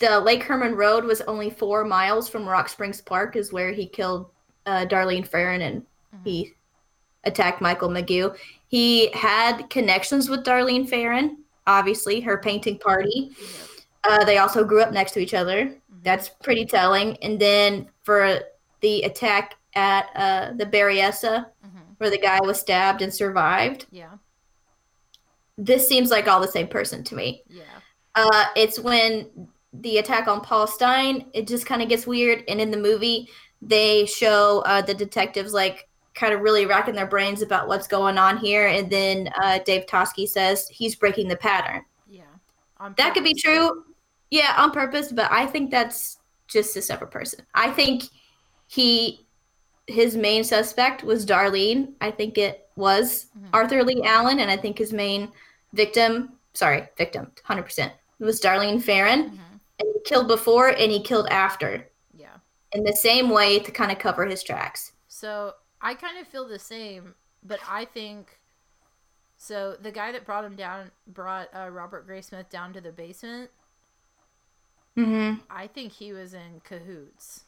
the Lake Herman Road was only four miles from Rock Springs Park, is where he killed uh, Darlene Ferrin and Mhm. he attacked Michael Mageau. He had connections with Darlene Ferrin, obviously, her painting party. Uh, they also grew up next to each other. Mhm. That's pretty telling. And then for the attack at uh, the Berryessa, Mhm. where the guy was stabbed and survived, Yeah. this seems like all the same person to me. Yeah. Uh, it's when the attack on Paul Stine, it just kind of gets weird. And in the movie, they show uh, the detectives like kind of really racking their brains about what's going on here. And then uh, Dave Toschi says he's breaking the pattern. Yeah. That could be true. Yeah, on purpose, but I think that's just a separate person. I think he his main suspect was Darlene. I think it was Mhm. Arthur Lee Allen, and I think his main victim, sorry, victim, hundred percent, was Darlene Ferrin. Mhm. And he killed before and he killed after Yeah. in the same way to kind of cover his tracks. So I kind of feel the same, but I think so. The guy that brought him down brought uh, Robert Graysmith down to the basement. Mm-hmm. I think he was in cahoots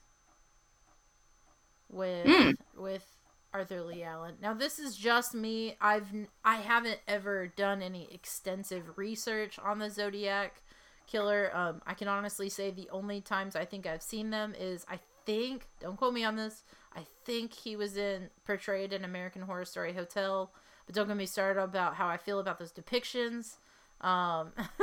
with Mm. with Arthur Lee Allen. Now this is just me. I've I haven't ever done any extensive research on the Zodiac killer. Um, I can honestly say the only times I think I've seen them is I think don't quote me on this. I think he was in portrayed in American Horror Story Hotel. But don't get me started about how I feel about those depictions. Um,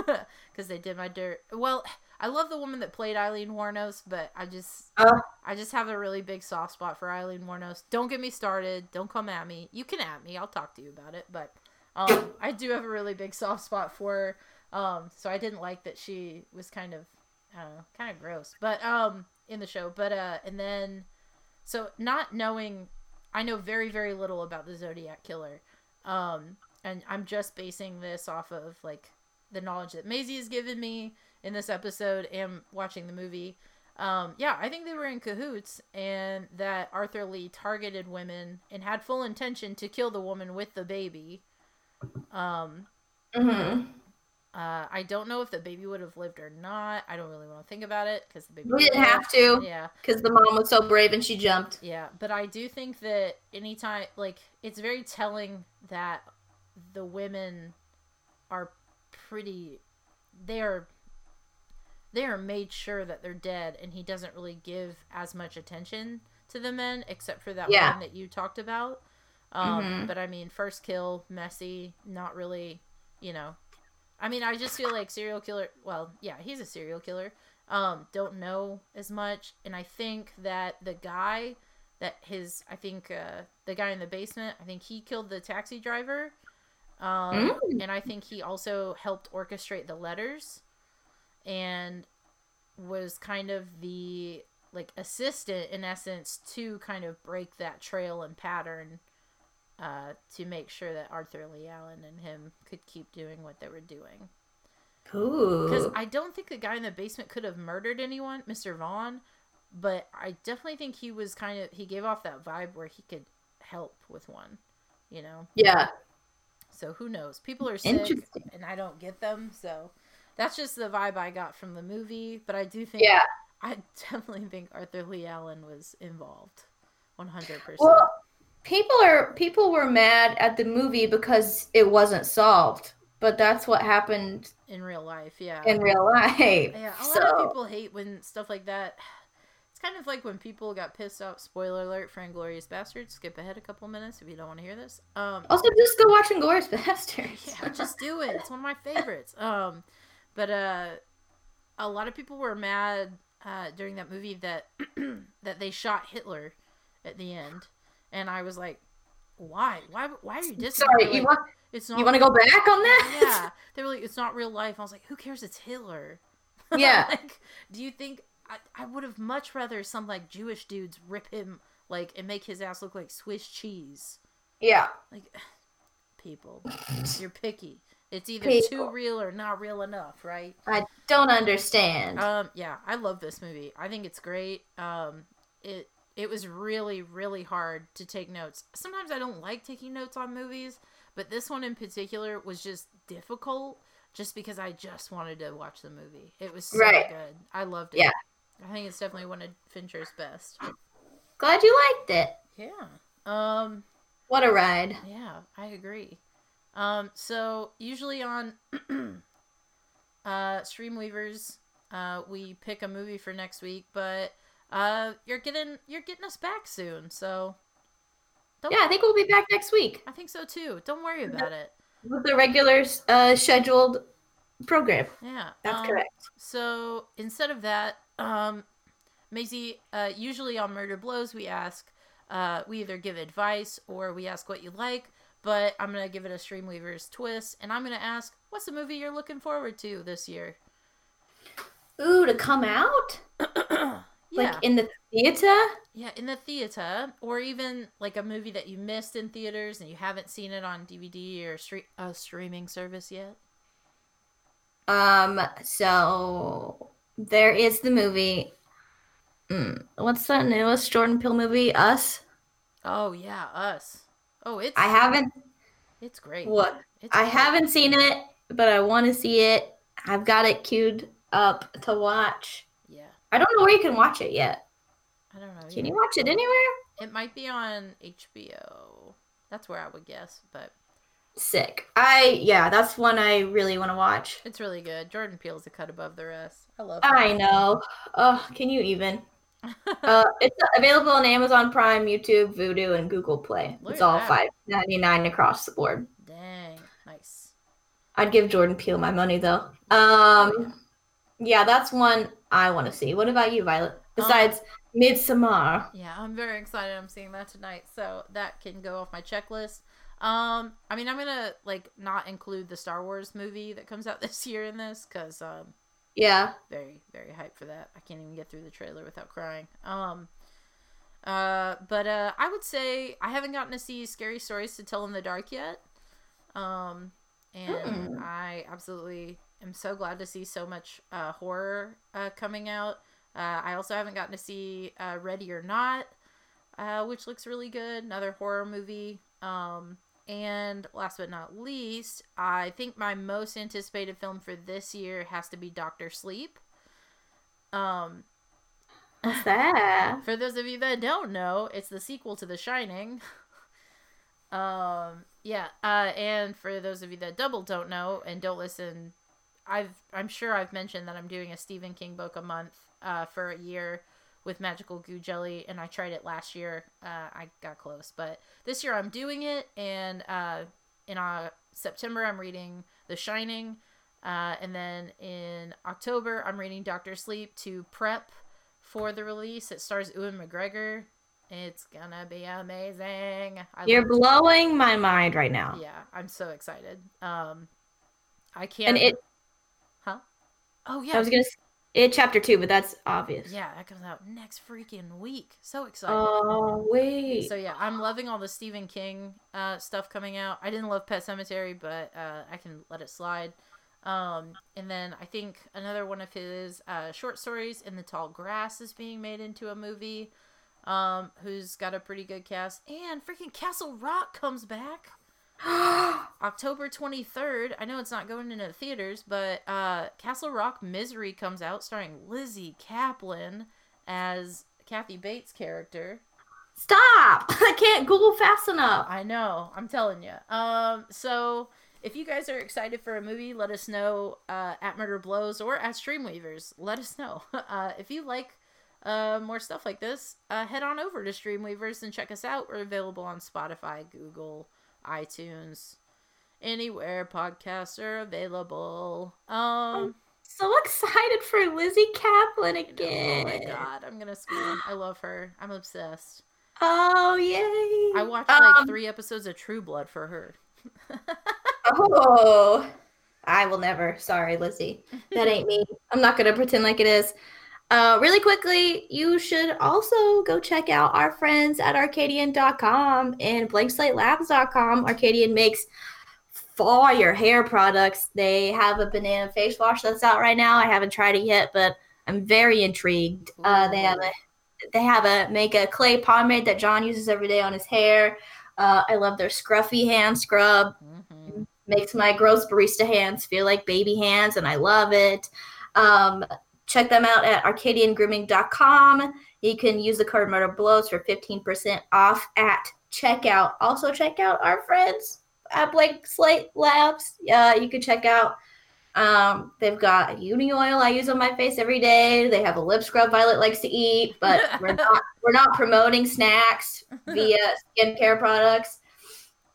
because they did my dirt. Well, I love the woman that played Aileen Wuornos, but I just Oh. I just have a really big soft spot for Aileen Wuornos. Don't get me started. Don't come at me. You can at me. I'll talk to you about it. But um, I do have a really big soft spot for her. Um, so I didn't like that she was kind of, I don't know, kind of gross. But um, in the show. But uh, and then, so not knowing, I know very very little about the Zodiac killer. Um, and I'm just basing this off of like the knowledge that Mazie has given me in this episode and watching the movie. Um, yeah, I think they were in cahoots, and that Arthur Lee targeted women and had full intention to kill the woman with the baby. Um, Mm-hmm. Uh, I don't know if the baby would have lived or not. I don't really want to think about it because the baby. We didn't have to Yeah, because the mom was so brave and she jumped. yeah, but I do think that anytime, like, it's very telling that the women are pretty. They are. They are made sure that they're dead, and he doesn't really give as much attention to the men, except for that Yeah. one that you talked about. Um, Mhm. But I mean, first kill, messy, not really, you know. I mean, I just feel like serial killer. Well, yeah, he's a serial killer. Um, don't know as much, and I think that the guy that his, I think uh, the guy in the basement, I think he killed the taxi driver. Um, Mm. and I think he also helped orchestrate the letters, and was kind of the like assistant in essence to kind of break that trail and pattern uh, to make sure that Arthur Lee Allen and him could keep doing what they were doing. Because I don't think the guy in the basement could have murdered anyone, Mr. Vaughn, but I definitely think he was kind of he gave off that vibe where he could help with one, you know. Yeah. So who knows? People are sick, and I don't get them. So that's just the vibe I got from the movie. But I do think, Yeah. I definitely think Arthur Lee Allen was involved, one hundred percent. People are people were mad at the movie because it wasn't solved, but that's what happened In real life, yeah. in real life. Yeah, a lot so of people hate when stuff like that. It's kind of like when people got pissed off. Spoiler alert for Inglourious Basterds. Skip ahead a couple minutes if you don't want to hear this. Um, Also, just go watch Inglourious Basterds. yeah, just do it. It's one of my favorites. Um, but uh, a lot of people were mad uh, during that movie that that they shot Hitler at the end, and I was like, why? Why? Why are you dissing? Sorry, They're you want it's not. you want to go back on that? Yeah, they were like, it's not real life. I was like, who cares? It's Hitler. Yeah. like, do you think I, I would have much rather some like Jewish dudes rip him like and make his ass look like Swiss cheese? yeah. Like, people, you're picky. It's either too real or not real enough, right? I don't understand. Um, yeah, I love this movie. I think it's great. Um, it it was really really hard to take notes. Sometimes I don't like taking notes on movies, but this one in particular was just difficult, just because I just wanted to watch the movie. It was so Right. good. I loved it. Yeah. I think it's definitely one of Fincher's best. Glad you liked it. Yeah. Um. What a ride. Yeah, I agree. Um, so usually on uh, Stream Weavers, uh, we pick a movie for next week, but uh, you're getting you're getting us back soon, so don't, Yeah, I think we'll be back next week I think so too. Don't worry about it. with the regular uh, scheduled program. Yeah, That's um, correct. So instead of that, um, Mazie, uh, usually on Murder Blows, we ask, uh, we either give advice or we ask what you like. But I'm gonna give it a Stream Weavers twist, and I'm gonna ask, what's the movie you're looking forward to this year? Ooh, to come out yeah, like in the theater. yeah, in the theater, or even like a movie that you missed in theaters and you haven't seen it on DVD or stre- a streaming service yet. Um, so there is the movie. Mm, what's the newest Jordan Peele movie? Us. Oh yeah, Us. Oh, it's I haven't. it's great. What? It's I great. haven't seen it, but I want to see it. I've got it queued up to watch. I don't know where you can watch it yet. I don't know. Can you watch it anywhere? It might be on HBO. That's where I would guess, but Sick. I yeah, that's one I really want to watch. it's really good. Jordan Peele's a cut above the rest. I love. I know. Oh, can you even? Uh, it's available on Amazon Prime, YouTube, Vudu, and Google Play. Look it's all five ninety nine across the board. Dang, nice. I'd give Jordan Peele my money though. Um, yeah, that's one I want to see. What about you, Violet? Besides Midsommar. Yeah, I'm very excited. I'm seeing that tonight, so that can go off my checklist. Um, I mean, I'm gonna like not include the Star Wars movie that comes out this year in this because um, Yeah. very very hyped for that. I can't even get through the trailer without crying. Um, uh, but uh, I would say I haven't gotten to see Scary Stories to Tell in the Dark yet. Um, and Mm. I absolutely am so glad to see so much uh, horror uh, coming out. Uh, I also haven't gotten to see uh, Ready or Not, uh, which looks really good. Another horror movie. Um, and last but not least, I think my most anticipated film for this year has to be Doctor Sleep. Um, What's that? for those of you that don't know, it's the sequel to The Shining. um, yeah, uh, and for those of you that double don't know and don't listen, I've I'm sure I've mentioned that I'm doing a Stephen King book a month uh, for a year with Magical Goo Jelly, and I tried it last year. Uh, I got close, but this year I'm doing it, and uh, in uh, September I'm reading The Shining, uh, and then in October I'm reading Doctor Sleep to prep for the release. It stars Ewan McGregor. It's gonna be amazing. I You're blowing my mind right now. yeah, I'm so excited. Um, I can't. And it? Oh yeah. I was gonna, it chapter two, but that's obvious. yeah, that comes out next freaking week. So excited. Oh wait. So yeah, I'm loving all the Stephen King uh, stuff coming out. I didn't love Pet Sematary, but uh, I can let it slide. Um, and then I think another one of his uh, short stories, "In the Tall Grass," is being made into a movie. Um, who's got a pretty good cast, and freaking Castle Rock comes back October 23rd. I know it's not going into theaters, but uh, Castle Rock Misery comes out starring Lizzy Caplan as Kathy Bates' character. Stop! I can't Google fast enough. I know. I'm telling you. Um, so if you guys are excited for a movie, let us know uh, at Murder Blows or at Stream Weavers. Let us know. Uh, if you like uh, more stuff like this, uh, head on over to Stream Weavers and check us out. We're available on Spotify, Google, iTunes, anywhere podcasts are available. Um, So excited for Lizzy Caplan again. oh my god, I'm gonna scream. I love her. I'm obsessed. Oh yay! I watched like Um, three episodes of True Blood for her. Oh, I will never. Sorry, Lizzy. That ain't me. I'm not gonna pretend like it is. Uh, really quickly, you should also go check out our friends at Arcadian.com and BlankSlateLabs.com. Arcadian makes fire hair products. They have a banana face wash that's out right now. I haven't tried it yet, but I'm very intrigued. Uh, they have a they have a make a clay pomade that John uses every day on his hair. Uh, I love their scruffy hand scrub hmm makes my gross barista hands feel like baby hands and i love it um, check them out at arcadiangrooming.com you can use the code murder blows for 15% off at checkout. Also check out our friends at blank slate labs. Uh, you can check out um, they've got uni oil i use on my face every day. They have a lip scrub violet likes to eat but we're not we're not promoting snacks via skincare products.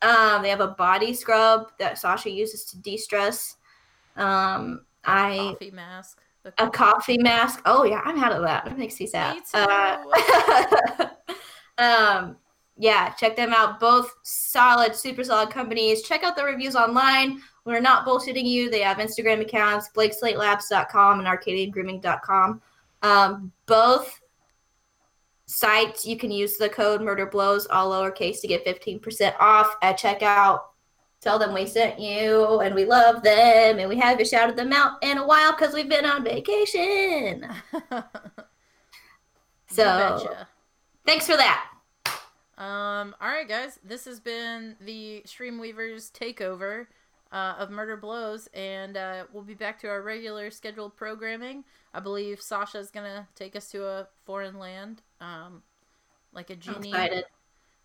Um, they have a body scrub that Sasha uses to de-stress. Um, I Coffee mask. A coffee mask. Oh yeah, I'm out of that. That makes me sad. Me. Uh, um, yeah, check them out. Both solid, super solid companies. Check out the reviews online. We're not bullshitting you. They have Instagram accounts, BlankSlateLabs.com and ArcadianGrooming.com. Um, both sites you can use the code Murder Blows all lowercase to get 15% off at checkout. Tell them we sent you and we love them and we haven't shouted them out in a while because we've been on vacation. So betcha. thanks for that. Um, all right, guys. This has been the Stream Weavers takeover uh, of Murder Blows, and uh, we'll be back to our regular scheduled programming. I believe Sasha's gonna take us to a foreign land, um, like a genie. excited.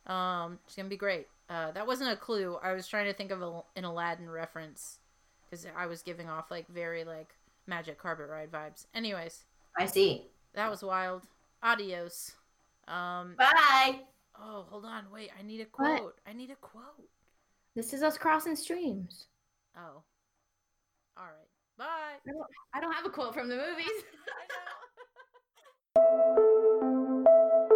Um, it's gonna be great. Uh, that wasn't a clue. I was trying to think of a, an Aladdin reference because I was giving off like very like magic carpet ride vibes. Anyways, I see. That was wild. Adios. Um, Bye. Oh, hold on. Wait, I need a quote. What? I need a quote. This is us crossing streams. Oh. All right. Bye. I don't, I don't have a quote from the movies.